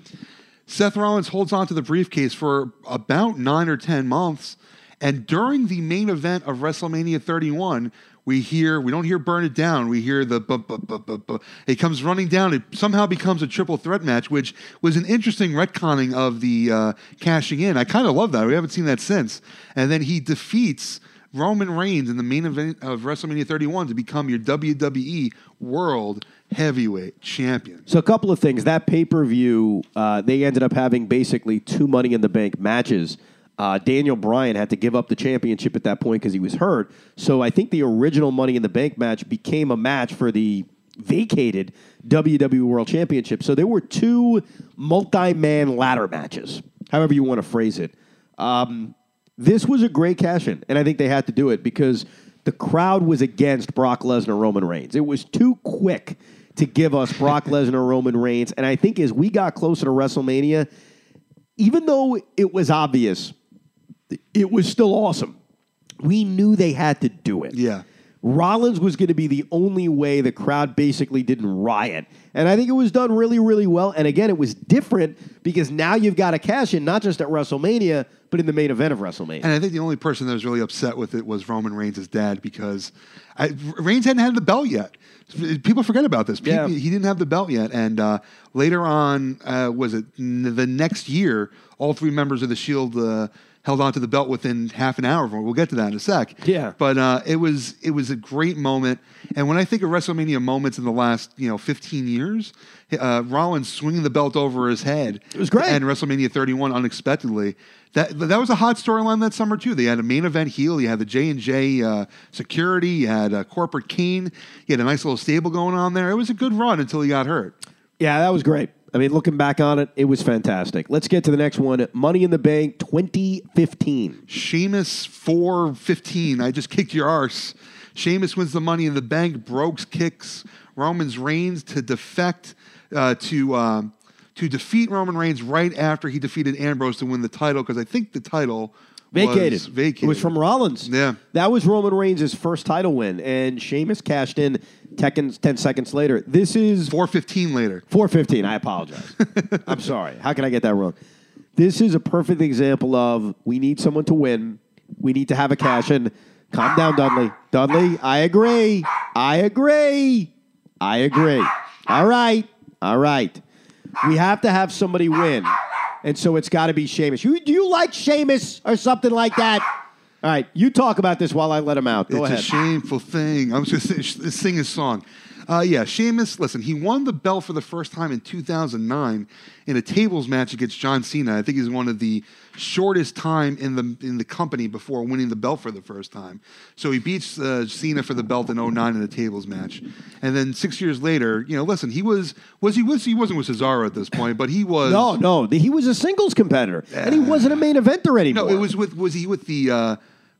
Seth Rollins holds on to the briefcase for about nine or 10 months. And during the main event of WrestleMania 31, we hear, we don't hear burn it down. We hear the, it comes running down. It somehow becomes a triple threat match, which was an interesting retconning of the uh, cashing in. I kind of love that. We haven't seen that since. And then he defeats Roman Reigns in the main event of WrestleMania 31 to become your WWE World Heavyweight Champion. So a couple of things. That pay per view, uh, they ended up having basically two Money in the Bank matches. Uh, Daniel Bryan had to give up the championship at that point because he was hurt. So I think the original Money in the Bank match became a match for the vacated WWE World Championship. So there were two multi-man ladder matches, however you want to phrase it. Um, this was a great cash in, and I think they had to do it because the crowd was against Brock Lesnar Roman Reigns. It was too quick to give us Brock Lesnar Roman Reigns, and I think as we got closer to WrestleMania, even though it was obvious, it was still awesome. We knew they had to do it. Yeah. Rollins was going to be the only way the crowd basically didn't riot. And I think it was done really, really well. And again, it was different because now you've got a cash in, not just at WrestleMania, but in the main event of WrestleMania. And I think the only person that was really upset with it was Roman Reigns' dad because I, Reigns hadn't had the belt yet. People forget about this. People, Yeah. He didn't have the belt yet. And uh, later on, uh, was it the next year, all three members of the Shield uh, held onto the belt within half an hour. We'll get to that in a sec. Yeah. But uh, it was it was a great moment. And when I think of WrestleMania moments in the last you know 15 years, uh, Rollins swinging the belt over his head. It was great. And WrestleMania 31 unexpectedly. That that was a hot storyline that summer too. They had a main event heel. You had the J and J uh, security. You had uh, corporate Kane. You had a nice little stable going on there. It was a good run until he got hurt. Yeah, that was great. I mean, looking back on it, it was fantastic. Let's get to the next one Money in the Bank 2015. Sheamus 415. I just kicked your arse. Sheamus wins the money in the bank. Brokes kicks Roman's Reigns to defect uh, to um, to defeat Roman Reigns right after he defeated Ambrose to win the title because I think the title Vacated. was vacated. It was from Rollins. Yeah. That was Roman Reigns' first title win, and Sheamus cashed in 10, 10 seconds later. This is 415 later. 415. I apologize. I'm sorry. How can I get that wrong? This is a perfect example of we need someone to win. We need to have a cash in. Calm down, Dudley. Dudley, I agree. I agree. I agree. All right. All right. We have to have somebody win. And so it's got to be Sheamus. You, do you like Sheamus or something like that? All right. You talk about this while I let him out. Go it's ahead. a shameful thing. I was just going to sing his song. Uh, yeah, Sheamus, listen, he won the belt for the first time in 2009 in a tables match against John Cena. I think he's one of the shortest time in the in the company before winning the belt for the first time. So he beats uh, Cena for the belt in 09 in a tables match. And then six years later, you know, listen, he was, was he was, he wasn't with Cesaro at this point, but he was. no, no. He was a singles competitor, and he wasn't a main eventer anymore. No, it was with, was he with the, uh,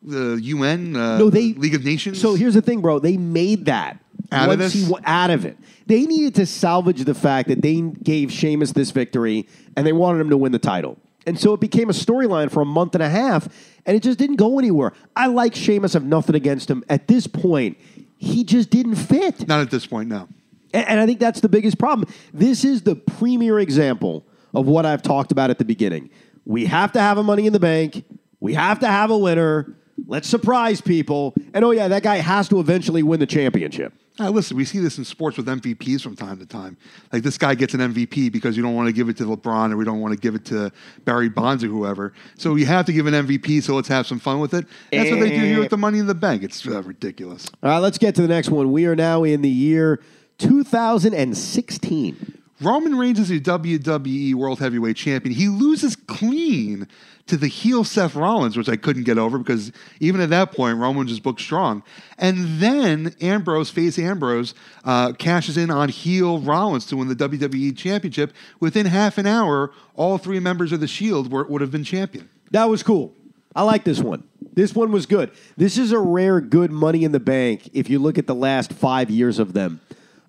the UN, uh, No, they League of Nations? So here's the thing, bro. They made that Out of this? he wa- out of it. They needed to salvage the fact that they gave Sheamus this victory, and they wanted him to win the title. And so it became a storyline for a month and a half, and it just didn't go anywhere. I like Sheamus. I've nothing against him. At this point, he just didn't fit. Not at this point, no. And, and I think that's the biggest problem. This is the premier example of what I've talked about at the beginning. We have to have a money in the bank. We have to have a winner. Let's surprise people. And oh, yeah, that guy has to eventually win the championship. Uh, listen, we see this in sports with MVPs from time to time. Like this guy gets an MVP because you don't want to give it to LeBron or we don't want to give it to Barry Bonds or whoever. So we have to give an MVP. So let's have some fun with it. That's what they do here with the Money in the Bank. It's uh, ridiculous. All right, let's get to the next one. We are now in the year 2016. Roman Reigns is a WWE World Heavyweight Champion. He loses clean to the heel Seth Rollins, which I couldn't get over because even at that point, Roman just booked strong. And then Ambrose, face Ambrose, uh, cashes in on heel Rollins to win the WWE Championship. Within half an hour, all three members of the Shield were, would have been champion. That was cool. I like this one. This one was good. This is a rare good money in the bank if you look at the last five years of them.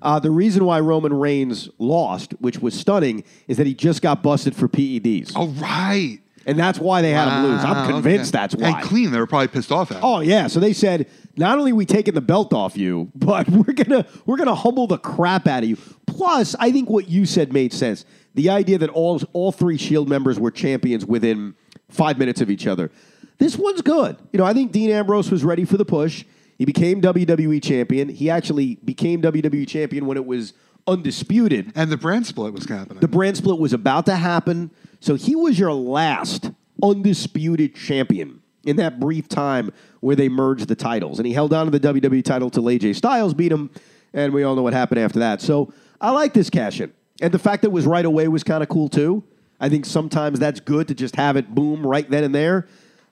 Uh, the reason why Roman Reigns lost, which was stunning, is that he just got busted for PEDs. Oh, right. And that's why they had him lose. I'm convinced okay. that's why. And clean, they were probably pissed off at. him. Oh yeah, so they said not only are we taking the belt off you, but we're gonna we're gonna humble the crap out of you. Plus, I think what you said made sense. The idea that all all three Shield members were champions within five minutes of each other. This one's good. You know, I think Dean Ambrose was ready for the push. He became WWE champion. He actually became WWE champion when it was undisputed. And the brand split was happening. The brand split was about to happen. So he was your last undisputed champion in that brief time where they merged the titles. And he held on to the WWE title till AJ Styles beat him. And we all know what happened after that. So I like this cash in. And the fact that it was right away was kind of cool too. I think sometimes that's good to just have it boom right then and there.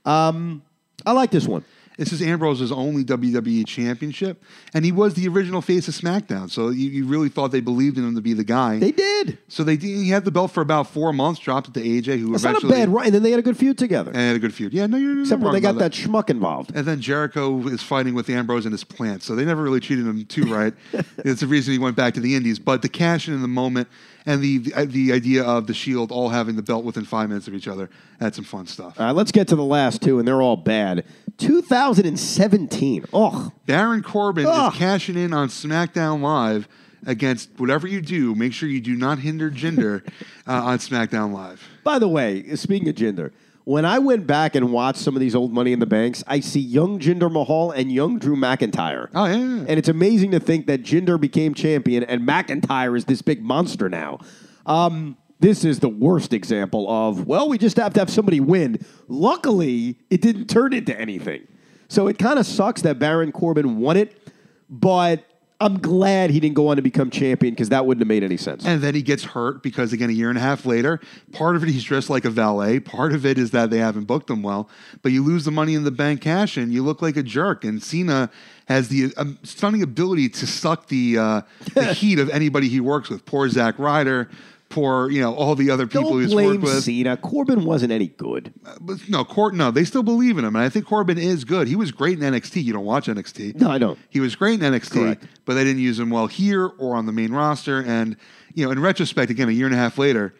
Um, I like this one. This is Ambrose's only WWE championship, and he was the original face of SmackDown. So you, you really thought they believed in him to be the guy. They did. so they did, he had the belt for about four months, dropped it to AJ, who It's not a eventually bad run. And then they had a good feud together. and had a good feud. Yeah, no, you're Except when they got about that schmuck involved. And then Jericho is fighting with Ambrose in his plant, so they never really treated him too right. it's the reason he went back to the Indies. But the cash in in the moment and the, the the idea of the Shield all having the belt within five minutes of each other had some fun stuff. All right, let's get to the last two, and they're all bad. 2017. Oh, Baron Corbin Ugh. is cashing in on SmackDown Live against whatever you do. Make sure you do not hinder Jinder uh, on SmackDown Live. by the way, speaking of Jinder, when I went back and watched some of these old Money in the Banks, I see young Jinder Mahal and young Drew McIntyre. Oh yeah, And it's amazing to think that Jinder became champion and McIntyre is this big monster now. Um, this is the worst example of, well, we just have to have somebody win. Luckily, it didn't turn into anything. So it kind of sucks that Baron Corbin won it, but I'm glad he didn't go on to become champion because that wouldn't have made any sense. And then he gets hurt because, again, a year and a half later, part of it he's dressed like a valet. Part of it is that they haven't booked him well. But you lose the money in the bank cash and you look like a jerk. And Cena has the um, stunning ability to suck the, uh, the heat of anybody he works with. Poor Zack Ryder. Poor, you know, all the other people Don't he's blame worked with. Cena. Corbin wasn't any good. Uh, but no, Cor- no, they still believe in him, and I think Corbin is good. He was great in NXT. You don't watch NXT. No, I don't. He was great in NXT, Correct. but they didn't use him well here or on the main roster. And you know, in retrospect, again, a year and a half later,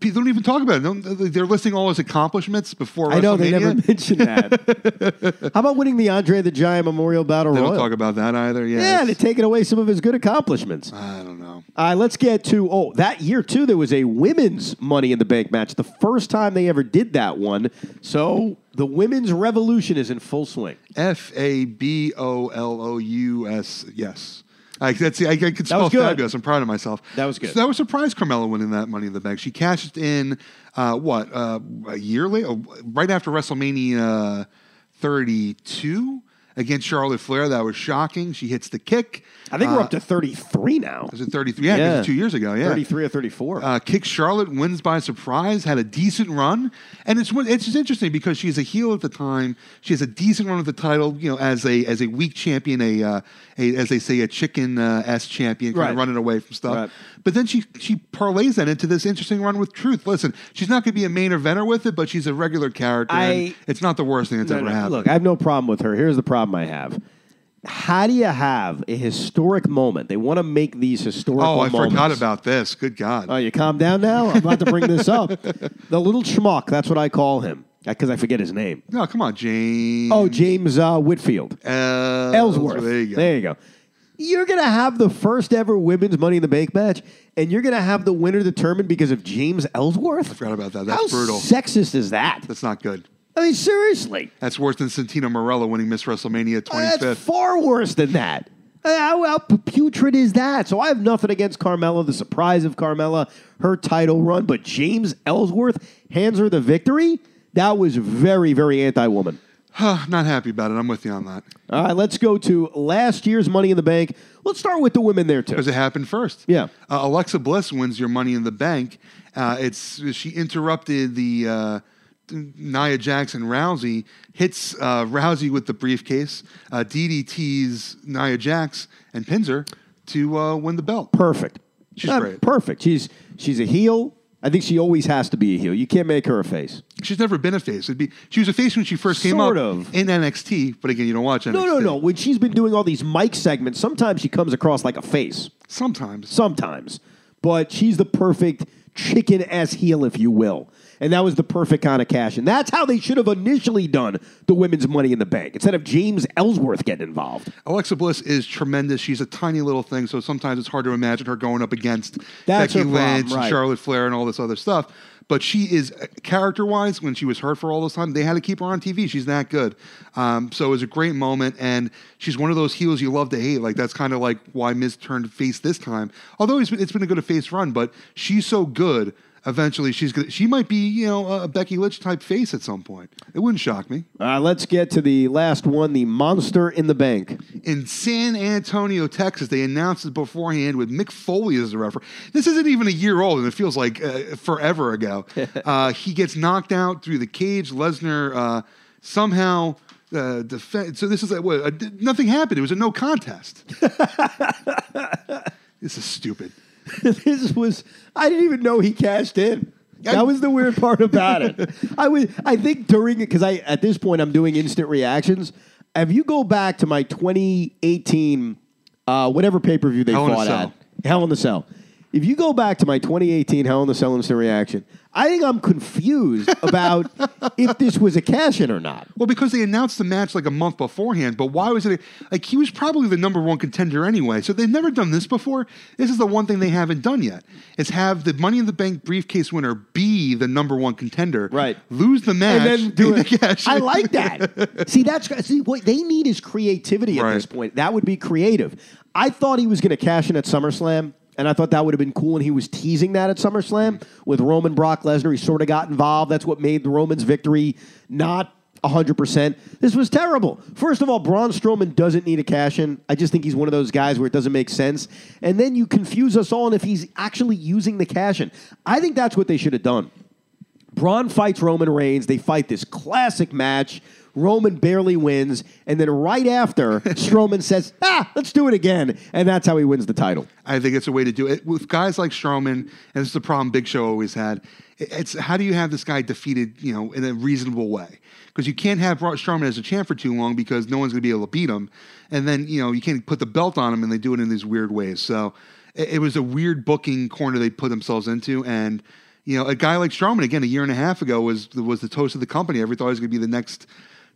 people don't even talk about it. They're listing all his accomplishments before. I know they never mentioned that. How about winning the Andre the Giant Memorial Battle They Royal? don't talk about that either. Yeah, yeah, they're taking away some of his good accomplishments. I don't know. All right, let's get to oh that year too. There was a women's Money in the Bank match, the first time they ever did that one. So the women's revolution is in full swing. F A B O L O U S. Yes. I, that's, I, I could spell fabulous. I'm proud of myself. That was good. So that was surprised Carmella winning that Money in the Bank. She cashed in, uh, what, uh, a year later, right after WrestleMania 32 against Charlotte Flair. That was shocking. She hits the kick. I think we're Uh, up to thirty three now. Was it 33? Yeah, Yeah. two years ago. Yeah. Thirty three or thirty four. Uh, kicks Charlotte, wins by surprise, had a decent run, and it's it's just interesting because she's a heel at the time. She has a decent run with the title, you know, as a as a weak champion, a, uh, a as they say, a chicken uh, s champion, kind Right. of running away from stuff. Right. But then she she parlays that into this interesting run with Truth. Listen, she's not going to be a main eventer with it, but she's a regular character. I- it's not the worst thing that's No, ever no, happened. Look, I have no problem with her. Here's the problem I have. How do you have a historic moment? They want to make these historical oh, I moments. forgot about this. Good God. Oh, you calm down now? I'm about to bring this up. The little schmuck, that's what I call him. Because I forget his name. no, come on, James. Oh, James uh, Whitfield. Uh, Ellsworth. There you go. There you go. You're going to have the first ever women's Money in the Bank match, and you're going to have the winner determined because of James Ellsworth? I forgot about that. That's How brutal. sexist is that? That's not good. I mean, seriously. That's worse than Santino Marella winning Miss WrestleMania 25th. That's far worse than that. Uh, How, how putrid is that? So I have nothing against Carmella, the surprise of Carmella, her title run, but James Ellsworth hands her the victory? That was very, very anti woman. Huh, not happy about it. I'm with you on that All right, let's go to last year's Money in the Bank. Let's start with the women there, too. because it happened first. Yeah. Uh, Alexa Bliss wins your Money in the Bank. Uh, it's she interrupted the uh, Nia Jackson Rousey hits uh, Rousey with the briefcase, uh, DDT's Nia Jax and pins her to uh, win the belt. Perfect. She's Uh, great. Perfect. She's she's a heel. I think she always has to be a heel. You can't make her a face. She's never been a face. It'd be, she was a face when she first came Sort up of. in NXT, but again, you don't watch NXT. No, no, no. When she's been doing all these mic segments, sometimes she comes across like a face. Sometimes. Sometimes. But she's the perfect chicken ass heel, if you will. And that was the perfect kind of cash. And that's how they should have initially done the women's money in the bank instead of James Ellsworth getting involved. Alexa Bliss is tremendous. She's a tiny little thing, so sometimes it's hard to imagine her going up against That's Becky Lynch right. and Charlotte Flair and all this other stuff. But she is character wise. When she was hurt for all this time, they had to keep her on TV. She's that good. Um, so it was a great moment, and she's one of those heels you love to hate. Like that's kind of like why Miz turned face this time. Although it's been, it's been a good face run, but she's so good. Eventually, she's gonna, she might be you know a Becky Lynch type face at some point. It wouldn't shock me. Right, let's get to the last one the monster in the bank. in San Antonio, Texas. They announced it beforehand with Mick Foley as the referee. This isn't even a year old, and it feels like uh, forever ago. uh, he gets knocked out through the cage. Lesnar uh, somehow uh, defense. So this is like what? A, nothing happened. It was a no contest. this is stupid. this was I didn't even know he cashed in. That was the weird part about it. I was I think during it because I at this point I'm doing instant reactions. If you go back to my 2018 uh, whatever pay per view they Hell in a fought Cell. at Hell in the Cell. If you go back to my 2018 Hell in the Cell instant reaction, I think I'm confused about if this was a cash in or not. Well, because they announced the match like a month beforehand, but why was it like he was probably the number one contender anyway? So they've never done this before. This is the one thing they haven't done yet. Is have the Money in the Bank briefcase winner be the number one contender, Right. Lose the match, and then do it. the cash. I like that. see, that's see what they need is creativity at Right. this point. That would be creative. I thought he was going to cash in at SummerSlam, and I thought that would have been cool. And he was teasing that at SummerSlam with Roman Brock Lesnar. He sort of got involved. That's what made the Roman's victory not. 100%. This was terrible. First of all, Braun Strowman doesn't need a cash in. I just think he's one of those guys where it doesn't make sense. And then you confuse us all on if he's actually using the cash in. I think that's what they should have done. Braun fights Roman Reigns. They fight this classic match. Roman barely wins. And then right after, Strowman says, ah, let's do it again. And that's how he wins the title. I think it's a way to do it with guys like Strowman, and this is the problem Big Show always had. It's how do you have this guy defeated, you know, in a reasonable way? Because you can't have Strowman as a champ for too long because no one's going to be able to beat him, and then you know you can't put the belt on him, and they do it in these weird ways. So it, it was a weird booking corner they put themselves into, and you know a guy like Strowman again a year and a half ago was was the toast of the company. Everyone thought he was going to be the next,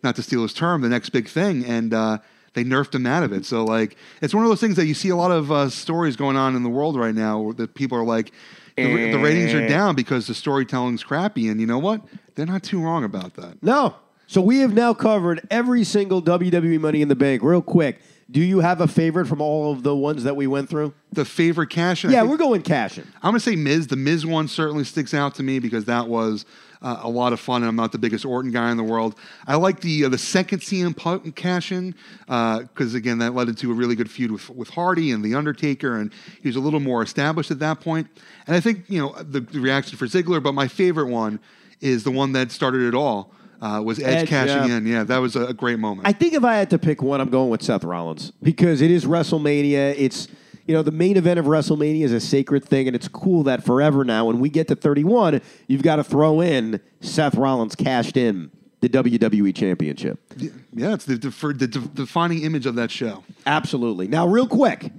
not to steal his term, the next big thing, and. uh they nerfed him out of it. So like it's one of those things that you see a lot of uh, stories going on in the world right now where that people are like the, the ratings are down because the storytelling's crappy, and you know what? They're not too wrong about that. No. So we have now covered every single WWE Money in the Bank. Real quick, do you have a favorite from all of the ones that we went through? The favorite cash. in, Yeah, we're going cashing. I'm gonna say Miz. The Miz one certainly sticks out to me because that was uh, a lot of fun. And I'm not the biggest Orton guy in the world. I like the uh, the second CM Punk cash in because again that led into a really good feud with with Hardy and the Undertaker, and he was a little more established at that point. And I think you know the, the reaction for Ziggler, but my favorite one is the one that started it all. Uh, was Edge, Edge, cashing yeah. in? Yeah, that was a great moment. I think if I had to pick one, I'm going with Seth Rollins because it is WrestleMania. It's you know the main event of WrestleMania is a sacred thing, and it's cool that forever now, when we get to 31, you've got to throw in Seth Rollins cashed in the WWE Championship. yeah, it's the, the, the defining image of that show. Absolutely. Now, real quick,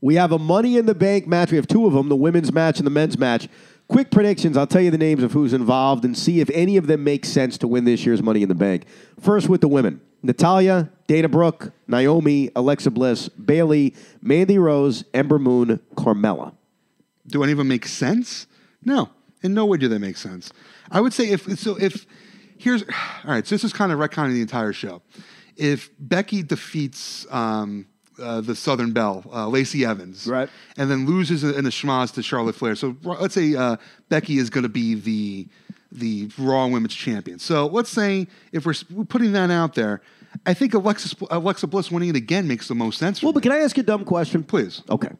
we have a Money in the Bank match. We have two of them: the women's match and the men's match. Quick predictions. I'll tell you the names of who's involved and see if any of them make sense to win this year's Money in the Bank. First, with the women: Natalya, Dana Brooke, Naomi, Alexa Bliss, Bayley, Mandy Rose, Ember Moon, Carmella. Do any of them make sense? No, in no way do they make sense. I would say if so, if here's all right. So this is kind of retconning the entire show. If Becky defeats um, uh, the Southern Belle, uh, Lacey Evans, Right. and then loses in the schmaz to Charlotte Flair. So let's say uh, Becky is going to be the the Raw Women's Champion. So let's say if we're, we're putting that out there, I think Alexa Alexa Bliss winning it again makes the most sense. For Well, but me. can I ask you a dumb question? please. Okay.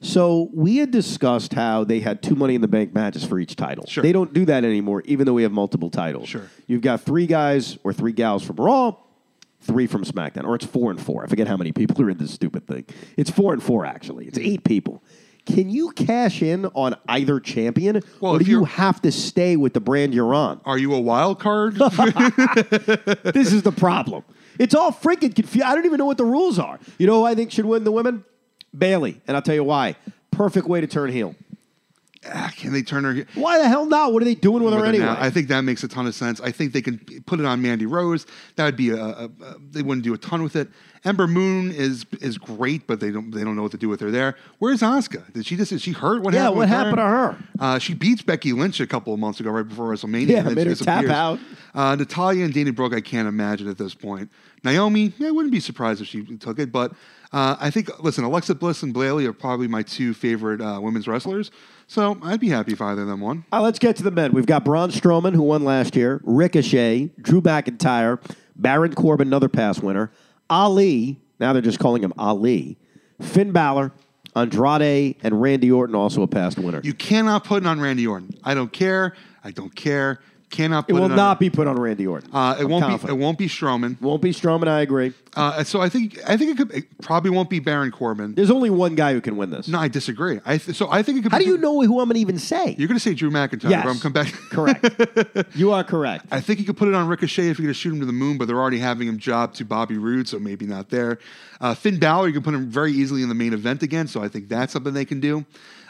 So we had discussed how they had two Money in the Bank matches for each title. Sure. They don't do that anymore, even though we have multiple titles. Sure. You've got three guys or three gals from Raw, three from SmackDown, or it's four and four. I forget how many people are in this stupid thing. It's four and four actually. It's eight people. Can you cash in on either champion, Well, or do you have to stay with the brand you're on? Are you a wild card? this is the problem. It's all freaking confused. I don't even know what the rules are. You know who I think should win the women? Bayley, and I'll tell you why. Perfect way to turn heel. Ah, Can they turn her? Why the hell not? What are they doing with her with her anyway? now. I think that makes a ton of sense. I think they can put it on Mandy Rose. That would be a, a, a they wouldn't do a ton with it. Ember Moon is is great, but they don't they don't know what to do with her there. Where's Asuka? Did she just is she hurt? What happened? Yeah, happened? what happened to her? Uh, she beats Becky Lynch a couple of months ago, right before WrestleMania. Yeah, made her tap out. Uh, Natalya and Dana Brooke, I can't imagine at this point. Naomi, yeah, I wouldn't be surprised if she took it, but uh, I think listen, Alexa Bliss and Bayley are probably my two favorite uh, women's wrestlers. So I'd be happy if either of them won. Uh, let's get to the men. We've got Braun Strowman, who won last year, Ricochet, Drew McIntyre, Baron Corbin, another past winner, Ali, now they're just calling him Ali, Finn Balor, Andrade, and Randy Orton, also a past winner. You cannot put it on Randy Orton. I don't care. I don't care. Cannot. It will it on- not be put on Randy Orton. Uh, it I'm won't confident. be. It won't be Strowman. Won't be Strowman. I agree. Uh, so I think. I think it could. It probably won't be Baron Corbin. There's only one guy who can win this. No, I disagree. I th- so I think it could. How do you know who I'm going to even say? You're going to say Drew McIntyre. Yes. But I'm come back. Correct. you are correct. I think you could put it on Ricochet if you're going to shoot him to the moon, but they're already having him job to Bobby Roode, so maybe not there. Uh, Finn Balor, you can put him very easily in the main event again, so I think that's something they can do.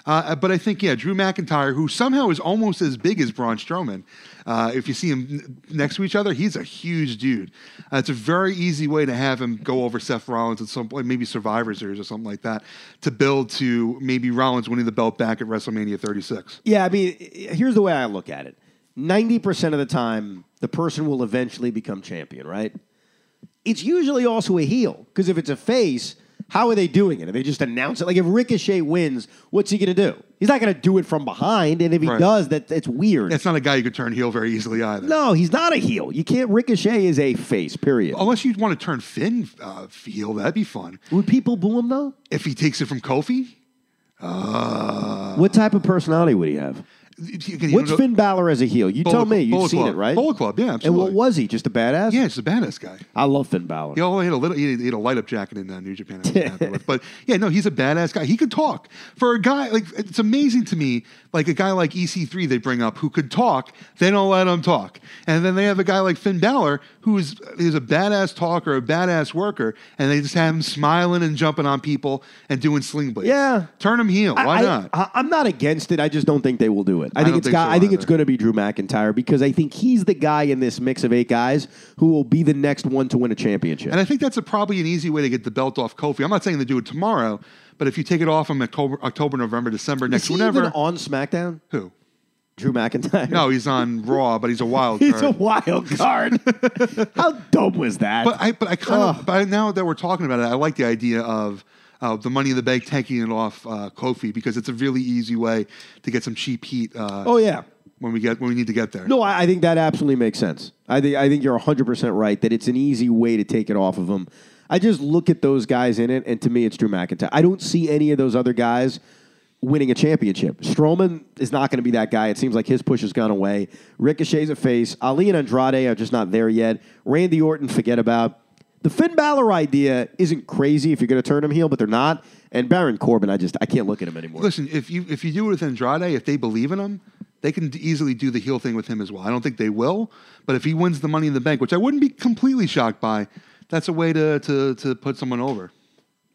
Uh, but I think, yeah, Drew McIntyre, who somehow is almost as big as Braun Strowman, uh, if you see him next to each other, he's a huge dude. Uh, it's a very easy way to have him go over Seth Rollins at some point, maybe Survivor Series or something like that, to build to maybe Rollins winning the belt back at WrestleMania 36. Yeah, I mean, here's the way I look at it 90% of the time, the person will eventually become champion, right? It's usually also a heel, because if it's a face, how are they doing it? Are they just announce it? Like if Ricochet wins, what's he going to do? He's not going to do it from behind, and if he Right. does, that it's weird. It's not a guy you could turn heel very easily either. no, he's not a heel. You can't. Ricochet is a face. Period. Unless you want to turn Finn uh, heel, that'd be fun. Would people boo him though? If he takes it from Kofi, What type of personality would he have? You can- What's know- Finn Balor as a heel? You tell Bullet- me. You've Bullet seen Club. it, right? Bullet Club, yeah, And what was he? Just a badass? Yeah, he's a badass guy. I love Finn Balor. He only had a little. He had a light up jacket in uh, New Japan. I was happy with. But yeah, no, he's a badass guy. He could talk for a guy like it's amazing to me. Like a guy like EC3 they bring up who could talk, they don't let him talk, and then they have a guy like Finn Balor who is is a badass talker, a badass worker, and they just have him smiling and jumping on people and doing sling blades. Yeah. turn him heel. Why I, not? I, I'm not against it. I just don't think they will do it. I, I think it's think got, so I think it's going to be Drew McIntyre because I think he's the guy in this mix of eight guys who will be the next one to win a championship. And I think that's a, probably an easy way to get the belt off Kofi. I'm not saying to do it tomorrow, but if you take it off him October, October November, December, Is next he whenever. even on SmackDown? who? Drew McIntyre. No, he's on Raw, but he's a wild he's card. a wild card. How dope was that? But I, but I kind of, but now that we're talking about it, I like the idea of uh, the Money in the Bank taking it off uh, Kofi because it's a really easy way to get some cheap heat. Uh, oh yeah. when we get when we need to get there. No, I, I think that absolutely makes sense. I think I think you're 100 percent right that it's an easy way to take it off of him. I just look at those guys in it, and to me, it's Drew McIntyre. I don't see any of those other guys winning a championship. Strowman is not going to be that guy. It seems like his push has gone away. Ricochet's a face. Ali and Andrade are just not there yet. Randy Orton, forget about. The Finn Balor idea isn't crazy if you're going to turn him heel, but they're not. And Baron Corbin, I just I can't look at him anymore. Listen, if you if you do it with Andrade, if they believe in him, they can easily do the heel thing with him as well. I don't think they will, but if he wins the Money in the Bank, which I wouldn't be completely shocked by, that's a way to to to put someone over.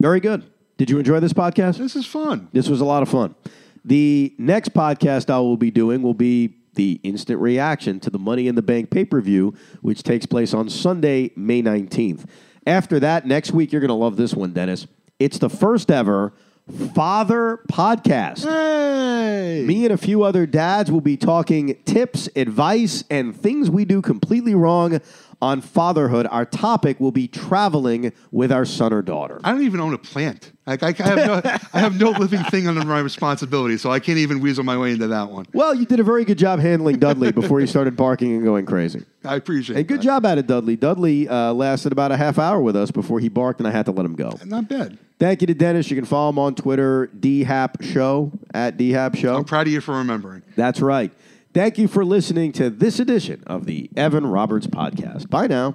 Very good. Did you enjoy this podcast? This is fun. This was a lot of fun. The next podcast I will be doing will be the instant reaction to the Money in the Bank pay per view, which takes place on Sunday, May 19th. After that, next week, you're going to love this one, Dennis. It's the first ever Father podcast. Hey, Me and a few other dads will be talking tips, advice, and things we do completely wrong on fatherhood. Our topic will be traveling with our son or daughter. I don't even own a plant. Like I, I have no, I have no living thing under my responsibility, so I can't even weasel my way into that one. Well, you did a very good job handling Dudley before he started barking and going crazy. I appreciate. It. And good that. job at it, Dudley. Dudley uh, lasted about a half hour with us before he barked, and I had to let him go. Not bad. Thank you to Dennis. You can follow him on Twitter, dhap show at dhap show. I'm proud of you for remembering. That's right. Thank you for listening to this edition of the Evan Roberts Podcast. Bye now.